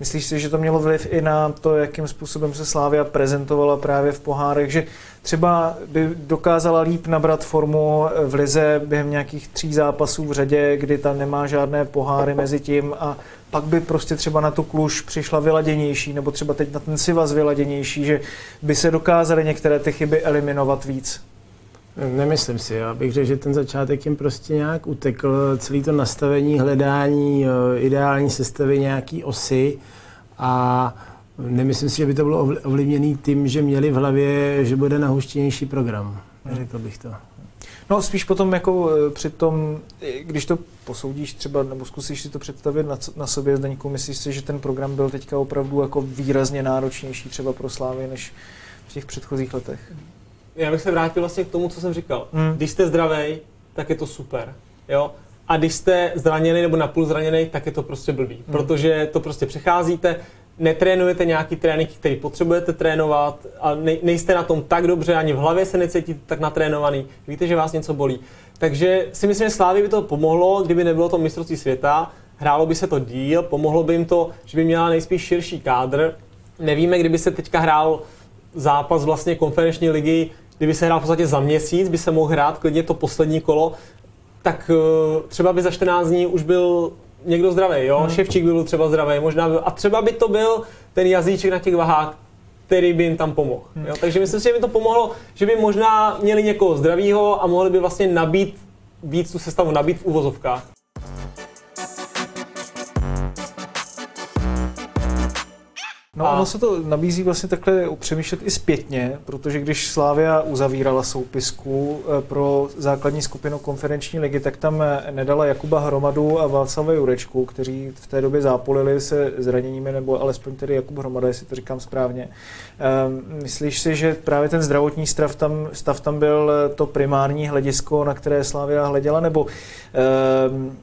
Speaker 3: Myslíš si, že to mělo vliv i na to, jakým způsobem se Slávia prezentovala právě v pohárech, že třeba by dokázala líp nabrat formu v lize během nějakých tří zápasů v řadě, kdy tam nemá žádné poháry mezi tím a pak by prostě třeba na tu kluž přišla vyladěnější, nebo třeba teď na ten Sivas vyladěnější, že by se dokázaly některé ty chyby eliminovat víc.
Speaker 5: Nemyslím si, já bych řekl, že ten začátek jim prostě nějak utekl, celý to nastavení, hledání eh, ideální sestavy nějaký osy a nemyslím si, že by to bylo ovlivněné tím, že měli v hlavě, že bude nahuštěnější program. Neřekl bych to.
Speaker 3: No spíš potom jako eh, při tom, když to posoudíš třeba, nebo zkusíš si to představit na, na sobě, Zdeňku, myslíš si, že ten program byl teďka opravdu jako výrazně náročnější třeba pro Slávy než v těch předchozích letech?
Speaker 4: Já bych se vrátil vlastně k tomu, co jsem říkal. Hmm. Když jste zdravý, tak je to super. Jo? A když jste zraněný nebo napůl zraněný, tak je to prostě blbý. Hmm. Protože to prostě přecházíte, netrénujete nějaký trénink, který potřebujete trénovat a nejste na tom tak dobře, ani v hlavě se necítíte tak natrénovaný, víte, že vás něco bolí. Takže si myslím, že Slávy by to pomohlo, kdyby nebylo to mistrovství světa, hrálo by se to díl, pomohlo by jim to, že by měla nejspíš širší kádr. Nevíme, kdyby se teďka hrál zápas vlastně konferenční ligy, kdyby se hrál v podstatě za měsíc, by se mohl hrát klidně to poslední kolo, tak eh, třeba by za 14 dní už byl někdo zdravý, jo? Hmm. Ševčík by byl třeba zdravý, možná byl, a třeba by to byl ten jazyček na těch vahách, který by jim tam pomohl. Hmm. Jo? Takže myslím si, že by to pomohlo, že by možná měli někoho zdravého a mohli by vlastně nabít víc tu sestavu, nabít v uvozovkách.
Speaker 3: No a... ono se to nabízí vlastně takhle přemýšlet i zpětně, protože když Slávia uzavírala soupisku eh, pro základní skupinu konferenční ligy, tak tam eh, nedala Jakuba Hromadu a Václava Jurečku, kteří v té době zápolili se zraněními, nebo alespoň tedy Jakub Hromada, jestli to říkám správně. Ehm, myslíš si, že právě ten zdravotní stav tam, stav tam byl eh, to primární hledisko, na které Slávia hleděla, nebo ehm,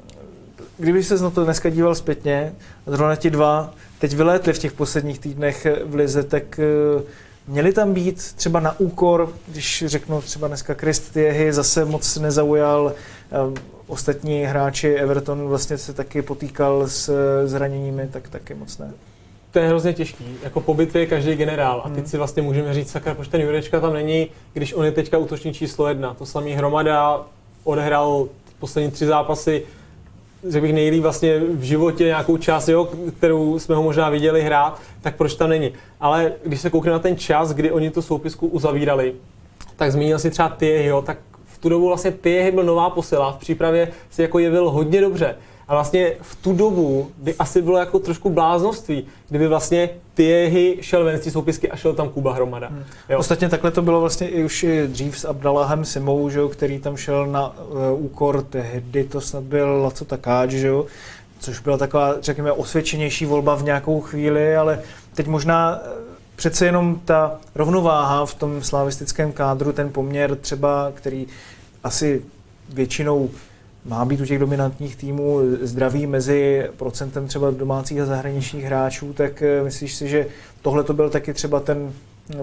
Speaker 3: kdyby se na to dneska díval zpětně, zrovna ti dva teď vylétli v těch posledních týdnech v Lize, tak eh, měli tam být třeba na úkor, když řeknu třeba dneska Krist Jehy zase moc nezaujal, eh, ostatní hráči Everton vlastně se taky potýkal s zraněními, tak taky moc ne.
Speaker 4: To je hrozně těžký. Jako po bitvě je každý generál. A teď hmm. si vlastně můžeme říct, sakra, proč ten Jurečka tam není, když on je teďka útoční číslo jedna. To samý Hromada odehrál poslední tři zápasy řekl bych, nejlíp vlastně v životě nějakou část, jo, kterou jsme ho možná viděli hrát, tak proč tam není. Ale když se koukne na ten čas, kdy oni tu soupisku uzavírali, tak zmínil si třeba ty, jo, tak v tu dobu vlastně ty byl nová posila, v přípravě si jako jevil hodně dobře. A vlastně v tu dobu by asi bylo jako trošku bláznoství, kdyby vlastně Tiehy šel ven z té soupisky a šel tam Kuba Hromada. Hmm.
Speaker 3: Jo. Ostatně takhle to bylo vlastně i už dřív s Abdallahem Simou, že jo, který tam šel na uh, úkor tehdy, to snad byl Laco Takáč, že jo, což byla taková, řekněme, osvědčenější volba v nějakou chvíli, ale teď možná eh, přece jenom ta rovnováha v tom slavistickém kádru, ten poměr třeba, který asi většinou má být u těch dominantních týmů zdravý mezi procentem třeba domácích a zahraničních hráčů, tak eh, myslíš si, že tohle to byl taky třeba ten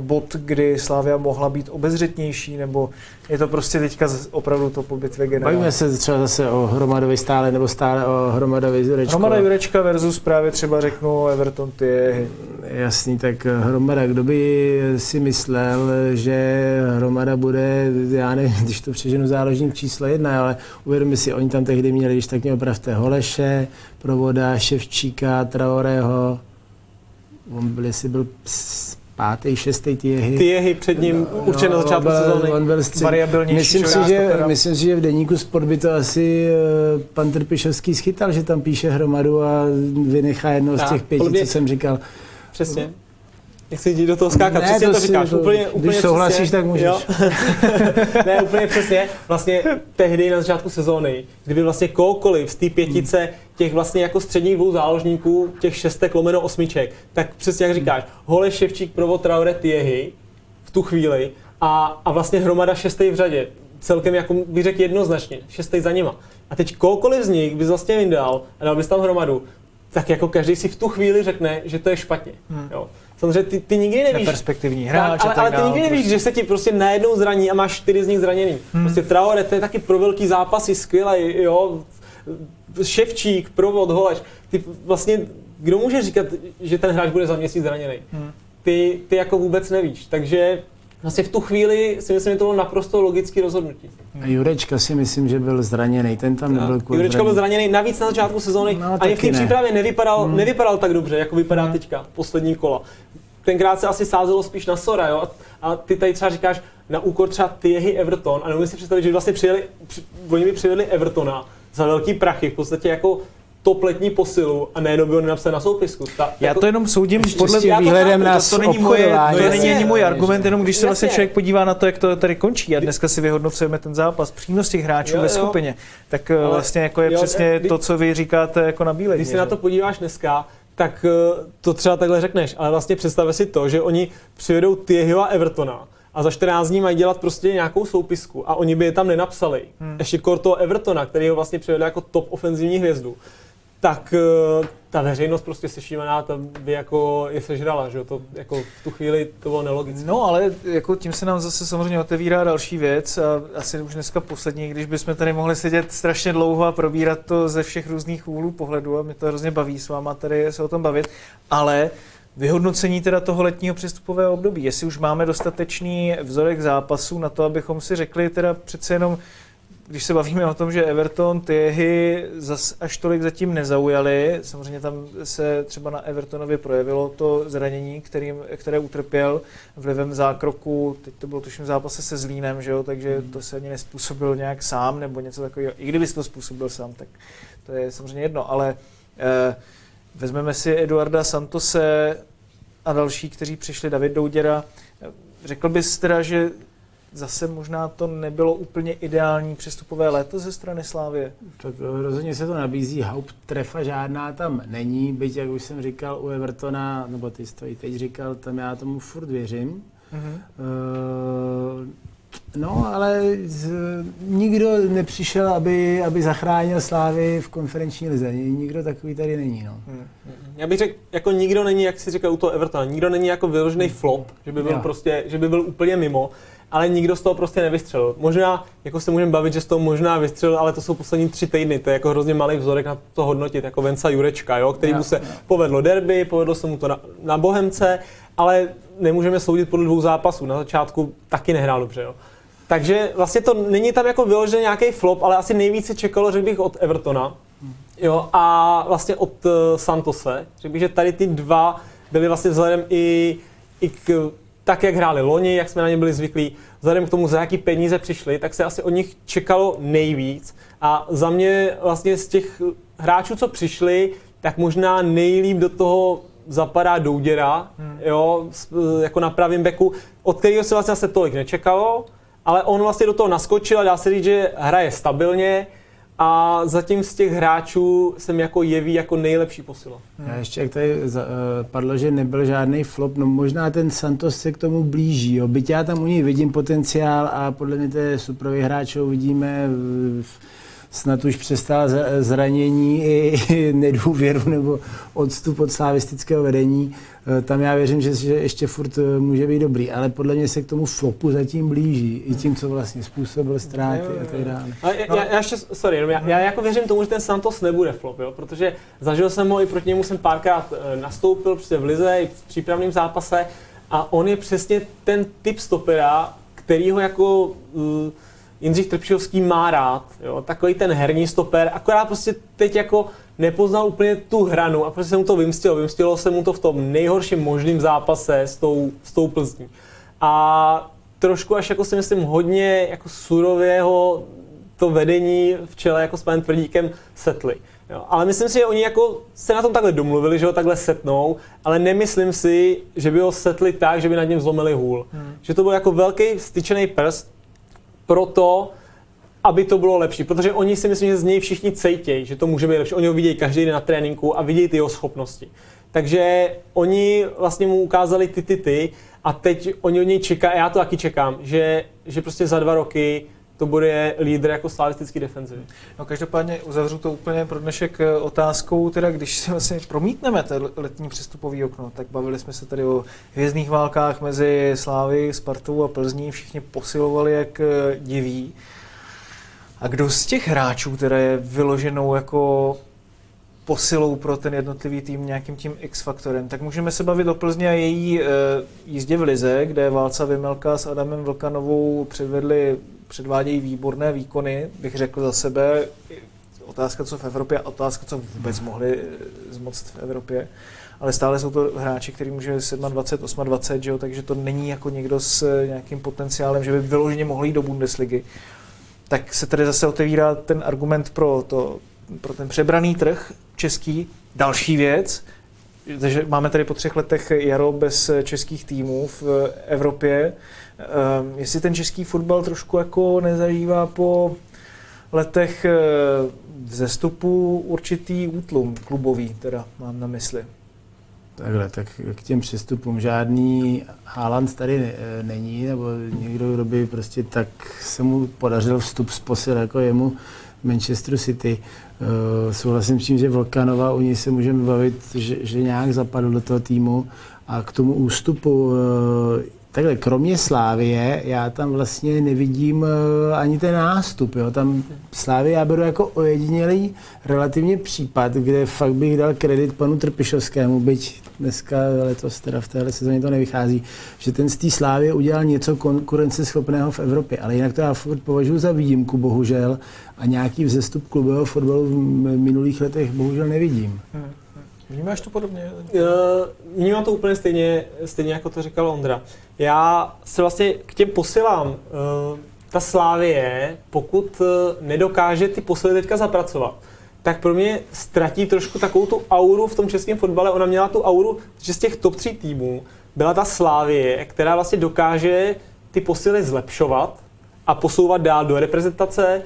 Speaker 3: bod, kdy Slávia mohla být obezřetnější, nebo je to prostě teďka opravdu to po bitvě generál?
Speaker 5: Bavíme se třeba zase o Hromadovi stále, nebo stále o Hromadovi Jurečko.
Speaker 3: Hromada Jurečka versus právě třeba řeknu Everton ty.
Speaker 5: Jasný, tak Hromada, kdo by si myslel, že Hromada bude, já nevím, když to přeženu záložník číslo jedna, ale uvědomi si, oni tam tehdy měli, když tak mě opravte, Holeše, Provoda, Ševčíka, Traoreho, on byl, jestli byl pátý, šestý Tiehy.
Speaker 4: Tiehy před ním no, určitě na začátku sezóny.
Speaker 5: On byl myslím, si, že, myslím si, že v deníku Sport by to asi uh, pan Trpišovský schytal, že tam píše hromadu a vynechá jedno z těch pěti, co jsem říkal.
Speaker 4: Přesně. Nechci jít do toho skákat, ne, přesně to, to říkáš. To, úplně, úplně
Speaker 5: když souhlasíš, přesně, tak můžeš.
Speaker 4: ne, úplně přesně. Vlastně tehdy na začátku sezóny, kdyby vlastně kohokoliv z té pětice hmm. těch vlastně jako středních dvou záložníků, těch šestek lomeno osmiček, tak přesně jak říkáš, Hole Ševčík, Provo, Traore, Tiehy v tu chvíli a, a vlastně hromada šestej v řadě. Celkem, jako bych řekl jednoznačně, šestej za nima. A teď kohokoliv z nich bys vlastně vyndal a dal bys tam hromadu, tak jako každý si v tu chvíli řekne, že to je špatně. Hmm. Jo. Samozřejmě ty, ty nikdy nevíš.
Speaker 3: Perspektivní hráč.
Speaker 4: ale, ale ty nikdy nevíš, prostě. že se ti prostě najednou zraní a máš čtyři z nich zraněný. Hmm. Prostě Traore, to je taky pro velký zápasy skvělý, jo. Ševčík, Provod, Holeš, ty vlastně, kdo může říkat, že ten hráč bude za měsíc zraněný? Hmm. Ty, ty jako vůbec nevíš, takže vlastně v tu chvíli si myslím, že to bylo naprosto logické rozhodnutí.
Speaker 5: A Jurečka si myslím, že byl zraněný, ten tam nebyl kvůli
Speaker 4: Jurečka byl zraněný, navíc na začátku sezóny
Speaker 5: No,
Speaker 4: ani v té
Speaker 5: ne.
Speaker 4: přípravě nevypadal, hmm. nevypadal tak dobře, jako vypadá teďka, poslední kola. Tenkrát se asi sázelo spíš na Sora, jo? A, ty tady třeba říkáš na úkor třeba Thierry Everton a nemůžu si představit, že vlastně přijeli, při, oni by přivedli Evertona za velký prachy, v podstatě jako top letní posilu a nejenom by ho nenapsali na soupisku. Ta,
Speaker 3: Já
Speaker 4: jako,
Speaker 3: to jenom soudím podle já to
Speaker 5: výhledem na
Speaker 3: to, to není moje, to
Speaker 4: No
Speaker 3: není
Speaker 4: jasně.
Speaker 3: ani můj argument, jenom když se vlastně člověk podívá na to, jak to tady končí a dneska si vyhodnocujeme ten zápas, přínos těch hráčů
Speaker 4: Jo,
Speaker 3: ve
Speaker 4: jo.
Speaker 3: skupině, tak Ale vlastně jako je
Speaker 4: jo,
Speaker 3: přesně
Speaker 4: eh,
Speaker 3: to, co vy říkáte jako na bílej.
Speaker 4: Když se na to podíváš dneska, tak eh, to třeba takhle řekneš, ale vlastně představ si to, že oni přivedou Thierryho a Evertona a za 14 dní mají dělat prostě nějakou soupisku a oni by je tam nenapsali. Hmm. Ještě kor toho Evertona, který ho vlastně přivedl jako top ofenzivní hvězdu. Tak eh, ta veřejnost prostě sešívaná, ta by jako je sežrala, že? To jako v tu chvíli to bylo nelogické.
Speaker 3: No, ale jako tím se nám zase samozřejmě otevírá další věc a asi už dneska poslední, když bychom tady mohli sedět strašně dlouho a probírat to ze všech různých úhlů pohledu a mě to hrozně baví s váma tady se o tom bavit, ale vyhodnocení teda toho letního přestupového období, jestli už máme dostatečný vzorek zápasů na to, abychom si řekli teda přece jenom když se bavíme o tom, že Everton Thierry zas až tolik zatím nezaujali, samozřejmě tam se třeba na Evertonovi projevilo to zranění, kterým, které utrpěl vlivem zákroku, teď to bylo tuším v zápase se Zlínem, že jo, takže to se ani nespůsobil nějak sám nebo něco takového. I kdyby to způsobil sám, tak to je samozřejmě jedno, ale eh, vezmeme si Eduarda Santose a další, kteří přišli, David Douděra. Řekl bys teda, že zase možná to nebylo úplně ideální přestupové léto ze strany Slávě.
Speaker 5: Tak eh, rozhodně se to nabízí, Haupttrefa žádná tam není, byť jak už jsem říkal u Evertona, nebo ty jsi to i teď říkal, tam já tomu furt věřím.
Speaker 3: Mhm.
Speaker 5: Uh, no, ale z, nikdo nepřišel, aby, aby zachránil Slávy v konferenční lize. Nikdo takový tady není. No.
Speaker 4: Já bych řekl, jako nikdo není, jak si říkal u toho Evertona, nikdo není jako vyložený flop, že by byl
Speaker 5: Jo.
Speaker 4: prostě, že by byl úplně mimo, ale nikdo z toho prostě nevystřelil. Možná, jako se můžeme bavit, že z toho možná vystřelil, ale to jsou poslední tři týdny, to je jako hrozně malý vzorek na to hodnotit, jako Venca Jurečka, jo, který mu se povedlo derby, povedlo se mu to na, na Bohemce, ale nemůžeme soudit podle dvou zápasů, na začátku taky nehrál dobře, jo. Takže vlastně to není tam jako vyložený nějaký flop, ale asi nejvíce čekalo, řekl bych, od Evertona. Jo, a vlastně od uh, Santose. Řekl bych, že tady ty dva byly vlastně vzhledem i, i k tak, jak hráli loni, jak jsme na ně byli zvyklí, vzhledem k tomu, za jaký peníze přišli, tak se asi od nich čekalo nejvíc. A za mě vlastně z těch hráčů, co přišli, tak možná nejlíp do toho zapadá Douděra, hmm. jo, jako na pravém beku, od kterého se vlastně asi tolik nečekalo, ale on vlastně do toho naskočil a dá se říct, že hraje stabilně a zatím z těch hráčů jsem jako jeví jako nejlepší posila.
Speaker 5: Já ještě, jak tady eh, padlo, že nebyl žádný flop, no možná ten Santos se k tomu blíží. Jo. Byť já tam u něj vidím potenciál a podle mě to je superový hráč, ho vidíme v- snad už přestal za- zranění i nedůvěru nebo odstup od slavistického vedení. Eh, Tam já věřím, že, ještě furt eh, může být dobrý, ale podle mě se k tomu flopu zatím blíží. I tím, co vlastně způsobil ztráty a tak dále.
Speaker 4: A já, já, já ještě, sorry, jenom já, já jako věřím tomu, že ten Santos nebude flop, jo? protože zažil jsem ho i proti němu jsem párkrát eh, nastoupil prostě v lize i v přípravném zápase a on je přesně ten typ stopera, který ho jako uh, Jindřich Trpšovský má rád, jo? takový ten herní stoper, akorát prostě teď jako nepoznal úplně tu hranu a prostě se mu to vymstilo. Vymstilo se mu to v tom nejhorším možným zápase s tou, s tou Plzní. A trošku až jako si myslím hodně jako surového to vedení v čele jako s panem Tvrdíkem setli. Jo, ale myslím si, že oni jako se na tom takhle domluvili, že ho takhle setnou, ale nemyslím si, že by ho setli tak, že by nad ním zlomili hůl. Hmm. Že to byl jako velký styčený prst pro to, aby to bylo lepší, protože oni si myslím, že z něj všichni cejtějí, že to může být lepší. Oni ho vidějí každý den na tréninku a vidějí ty jeho schopnosti. Takže oni vlastně mu ukázali ty, ty, ty a teď oni od něj čekají, a já to taky čekám, že, že prostě za dva roky to bude lídr jako slavistický defenzivy.
Speaker 3: No každopádně uzavřu to úplně pro dnešek eh, otázkou, teda když si vlastně promítneme to letní přestupový okno, tak bavili jsme se tady o hvězdných válkách mezi Slávy, Spartou a Plzní, všichni posilovali jak eh, diví. A kdo z těch hráčů teda je vyloženou jako posilou pro ten jednotlivý tým nějakým tím X-faktorem, tak můžeme se bavit o Plzně a její e, jízdě v Lize, kde Válca Vymelka s Adamem Vlkanovou předvedli, předvádějí výborné výkony, bych řekl za sebe. Otázka, co v Evropě, a otázka, co vůbec mohli eh, zmoct v Evropě. Ale stále jsou to hráči, který může 27, 28, že jo? takže to není jako někdo s eh, nějakým potenciálem, že by vyloženě mohli jít do Bundesligy. Tak se tady zase otevírá ten argument pro, to, pro ten přebraný trh český. Další věc, takže máme tady po třech letech jaro bez českých týmů v Evropě. Um, jestli ten český fotbal trošku jako nezažívá po letech eh, vzestupu určitý útlum klubový, teda mám na mysli.
Speaker 5: Takhle, tak k těm přestupům žádný Haaland tady ne, není, nebo někdo, kdo by prostě tak se mu podařil vstup z posil jako jemu Manchester City. Uh, souhlasím s tím, že Volkanova, u něj se můžeme bavit, že, že nějak zapadl do toho týmu a k tomu ústupu uh, Takhle, kromě Slávie, já tam vlastně nevidím uh, ani ten nástup. Jo. Tam Slávie já beru jako ojedinělý relativně případ, kde fakt bych dal kredit panu Trpišovskému, byť dneska letos teda v téhle sezóně to nevychází, že ten z té Slávie udělal něco konkurenceschopného v Evropě. Ale jinak to já považuji za výjimku, bohužel. A nějaký vzestup klubového fotbalu v minulých letech bohužel nevidím. Hmm.
Speaker 3: Vnímáš to podobně?
Speaker 4: Vnímám to úplně stejně, stejně jako to říkal Ondra. Já se vlastně k těm posilám, eh, ta Slávie, pokud eh, nedokáže ty posily teďka zapracovat, tak pro mě ztratí trošku takovou tu auru v tom českém fotbale. Ona měla tu auru, že z těch top tří týmů byla ta Slávie, která vlastně dokáže ty posily zlepšovat a posouvat dál do reprezentace,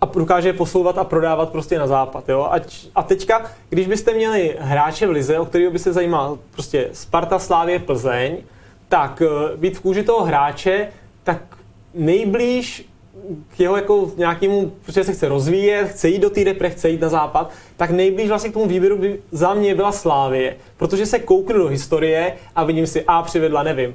Speaker 4: a dokáže je posouvat a prodávat prostě na západ. Jo? Ať, a teďka, když byste měli hráče v lize, o kterého by se zajímal prostě Sparta, Slávě, Plzeň, tak eh, být v kůži toho hráče, tak nejblíž k jeho jako nějakému, protože se chce rozvíjet, chce jít do té repre, chce jít na západ, tak nejblíž vlastně k tomu výběru by za mě byla Slávě, protože se kouknu do historie a vidím si, a přivedla, nevím,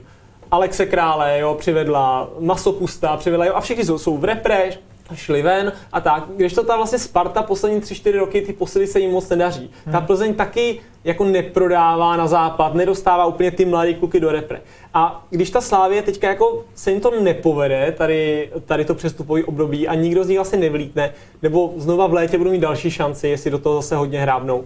Speaker 4: Alexe Krále, jo, přivedla Masopusta, přivedla, jo, a všichni jsou, jsou v repre, šli ven a tak. Když to ta vlastně Sparta poslední 3-4 roky, ty posily se jim moc nedaří. Hmm. Ta Plzeň taky jako neprodává na západ, nedostává úplně ty mladé kluky do repre. A když ta Slávě teďka jako se jim to nepovede, tady, tady to přestupový období a nikdo z nich vlastně nevlítne, nebo znova v létě budou mít další šanci, jestli do toho zase hodně hrábnou,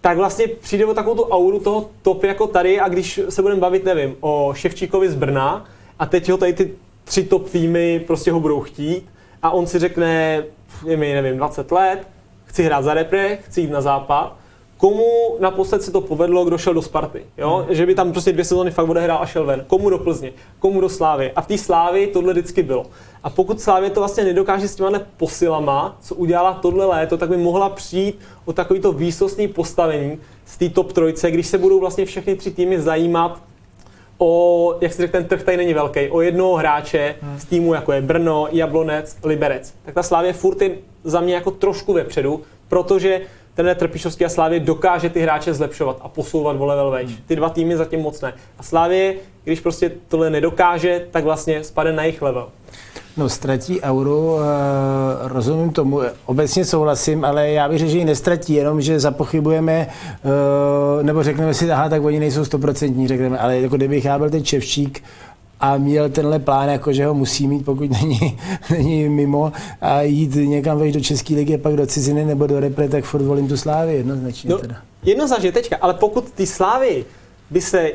Speaker 4: tak vlastně přijde o takovou tu auru toho top jako tady a když se budeme bavit, nevím, o Ševčíkovi z Brna a teď ho tady ty tři top týmy prostě ho budou chtít, a on si řekne, je mi, nevím, 20 let, chci hrát za repre, chci jít na západ, komu naposled se to povedlo, kdo šel do Sparty, jo? Hmm. že by tam prostě dvě sezóny fakt odehrál a šel ven, komu do Plzně, komu do Slávy. A v té Slávy tohle vždycky bylo. A pokud Slávě to vlastně nedokáže s těma posilama, co udělala tohle léto, tak by mohla přijít o takovýto výsostný postavení z té top trojce, když se budou vlastně všechny tři týmy zajímat o, jak si řekl, ten trh tady není velký, o jednoho hráče hmm. z týmu, jako je Brno, Jablonec, Liberec. Tak ta Slávě furt je za mě jako trošku vepředu, protože ten Trpišovský a Slávě dokáže ty hráče zlepšovat a posouvat o level vejš. Ty dva týmy zatím moc ne. A Slávě, když prostě tohle nedokáže, tak vlastně spadne na jejich level.
Speaker 5: No, ztratí euro, eh, rozumím tomu, obecně souhlasím, ale já bych řekl, že ji nestratí, jenom že zapochybujeme, eh, nebo řekneme si, aha, tak oni nejsou stoprocentní, řekneme, ale jako kdybych já byl ten Čevčík, a měl tenhle plán, jako že ho musí mít, pokud není, není mimo a jít někam vejš do České ligy, pak do ciziny nebo do repre, tak furt volím tu Slávy jednoznačně. No, teda.
Speaker 4: Jednoznačně teďka, ale pokud ty Slávy by se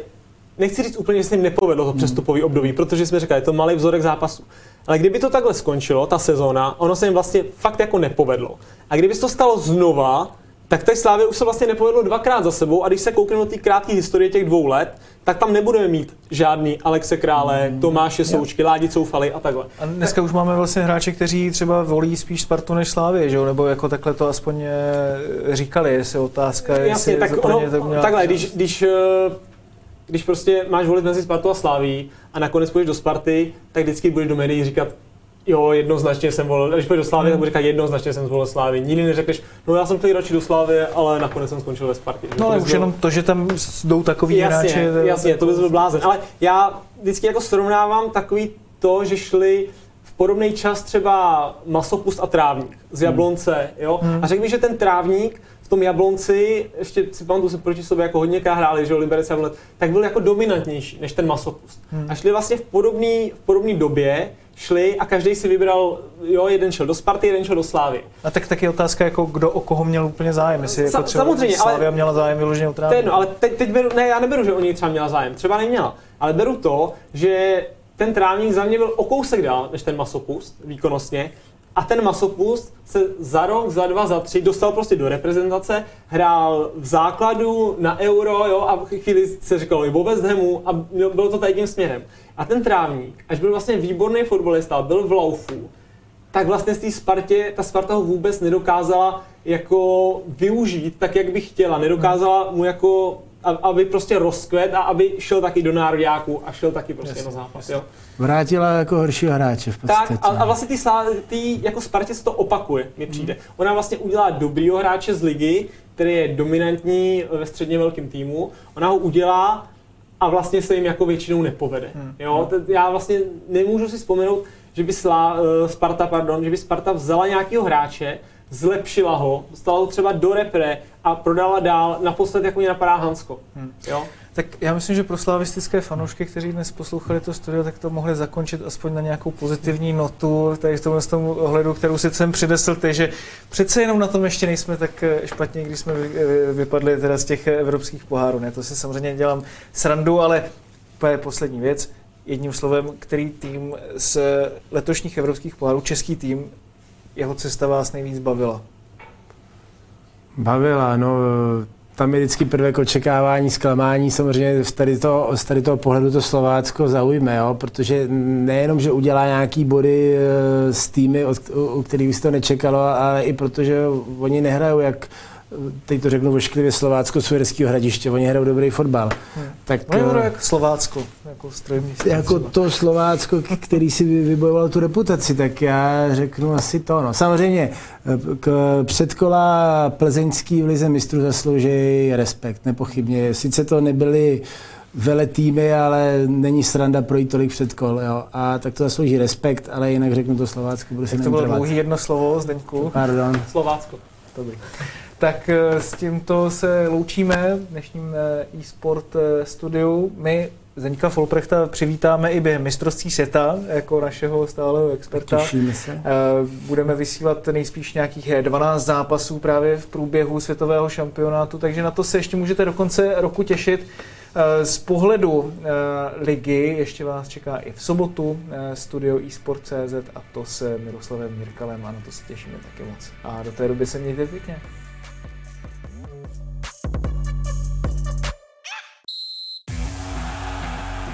Speaker 4: nechci říct úplně, že se jim nepovedlo to přestupový období, protože jsme říkali, je to malý vzorek zápasu. Ale kdyby to takhle skončilo, ta sezóna, ono se jim vlastně fakt jako nepovedlo. A kdyby se to stalo znova, tak té Slávě už se vlastně nepovedlo dvakrát za sebou a když se koukneme do té krátké historie těch dvou let, tak tam nebudeme mít žádný Alexe Krále, mm, Tomáše Součky, Ládi Coufali a takhle.
Speaker 3: A dneska už máme vlastně hráče, kteří třeba volí spíš Spartu než Slávě, že jo? nebo jako takhle to aspoň eh, říkali, jestli otázka,
Speaker 4: Jasně, jestli tak ono, to měla... takhle, když, když eh, když prostě máš volit mezi Spartu a Sláví a nakonec půjdeš do Sparty, tak vždycky budeš do médií říkat, jo, jednoznačně jsem volil, když půjdeš do Slávy, tak říkat, jednoznačně jsem zvolil Slávy. Nikdy neřekneš, no já jsem chtěl radši do Slávy, ale nakonec jsem skončil ve Spartě.
Speaker 3: No ale už jenom to, že tam jdou takový
Speaker 4: jasně, hráči. Jasně, to bys byl blázen. Ale já vždycky jako srovnávám takový to, že šli v podobný čas třeba masopust a trávník z Jablonce, jo? A řekl mi, že ten trávník v tom Jablonci, ještě si pamatuju, se proti sobě jako hodně hráli, že jo, Liberec Jablonec, tak byl jako dominantnější než ten masopust. A šli vlastně v podobné v podobný době, šli a každý si vybral, jo, jeden šel do Sparty, jeden šel do Slávy.
Speaker 3: A tak taky otázka, jako kdo o koho měl úplně zájem. Jestli jako třeba
Speaker 4: samozřejmě, ale-
Speaker 3: Slavia měla zájem vyloženě o trávník.
Speaker 4: jedno, ale teď, teď beru, ne, já neberu, že o něj třeba měla zájem, třeba neměla, ale beru to, že ten trávník za mě byl o kousek dál než ten masopust výkonnostně a ten masopust se za rok, za dva, za tři dostal prostě do reprezentace, hrál v základu na euro, jo, a v chvíli se říkalo i West Hamu a bylo to tady tím směrem. A ten trávník, až byl vlastně výborný fotbalista, byl v laufu, tak vlastně z té Spartě, ta Sparta ho vůbec nedokázala jako využít tak, jak by chtěla. Nedokázala mu jako, aby prostě rozkvet a aby šel taky do národňáků a šel taky prostě na zápas. Jo.
Speaker 5: Vrátila jako horšího hráče v
Speaker 4: Tak
Speaker 5: podstatě.
Speaker 4: a, a vlastně ty, ty jako Spartě se to opakuje, mi přijde. Ona vlastně udělá dobrýho hráče z ligy, který je dominantní ve středně velkém týmu. Ona ho udělá a vlastně se jim jako většinou nepovede. Jo, t- já vlastně nemůžu si vzpomenout, že by Slá, eh, Sparta, pardon, že by Sparta vzala nějakého hráče, zlepšila ho, dostala ho třeba do repre a prodala dál. Naposled jako mě napadá Hansko. Jo?
Speaker 3: Tak já myslím, že pro slavistické fanoušky, kteří dnes poslouchali to studio, tak to mohli zakončit aspoň na nějakou pozitivní notu, tady v tomhle tomu ohledu, kterou si jsem přinesl ty, že přece jenom na tom ještě nejsme tak eh, špatně, když jsme eh, vypadli teda z těch eh, evropských pohárů. Ne, to si samozřejmě dělám srandu, ale úplně poslední věc. Jedním slovem, který tým z letošních evropských pohárů, český tým, jeho cesta vás nejvíc bavila?
Speaker 5: Bavila, no, tam je vždycky prvek očekávání, zklamání, samozřejmě z tady, toho, z tady toho pohledu to Slovácko zaujme, jo, protože nejenom, že udělá nějaký body eh, s týmy, od, u kterých by to nečekalo, ale i protože oni nehrajou jak teď to řeknu ošklivě Slovácko Sujerského hradiště, oni hrajou dobrý fotbal. Tak,
Speaker 3: No, je jako Slovácko, jako strojmístní.
Speaker 5: jako to Slovácko, který si vy- vybojovalo tu reputaci, tak já řeknu asi to. No. Samozřejmě eh, k předkola plzeňský v Lize mistrů zaslouží respekt, nepochybně. Sice to nebyly vele týmy, ale není sranda projít tolik předkol. Jo. A tak to zaslouží respekt, ale jinak řeknu to Slovácko, budu se
Speaker 3: Jak to bylo dlouhý jedno slovo, Zdeňku?
Speaker 5: Pardon.
Speaker 4: Slovácko.
Speaker 3: Dobrý. Tak eh, s tímto se loučíme v dnešním eh, e-sport eh, studiu. My Zdeňka Folprechta přivítáme i během mistrovství světa jako našeho stáleho experta.
Speaker 5: Těšíme se.
Speaker 3: Budeme vysílat nejspíš nějakých eh, 12 zápasů právě v průběhu světového šampionátu, takže na to se ještě můžete do konce roku těšit. Z pohledu ligy ještě vás čeká i v sobotu studio eSport.cz a to s Miroslavem Mirkalem a na to se těšíme taky moc. A do té doby se mějte pěkně.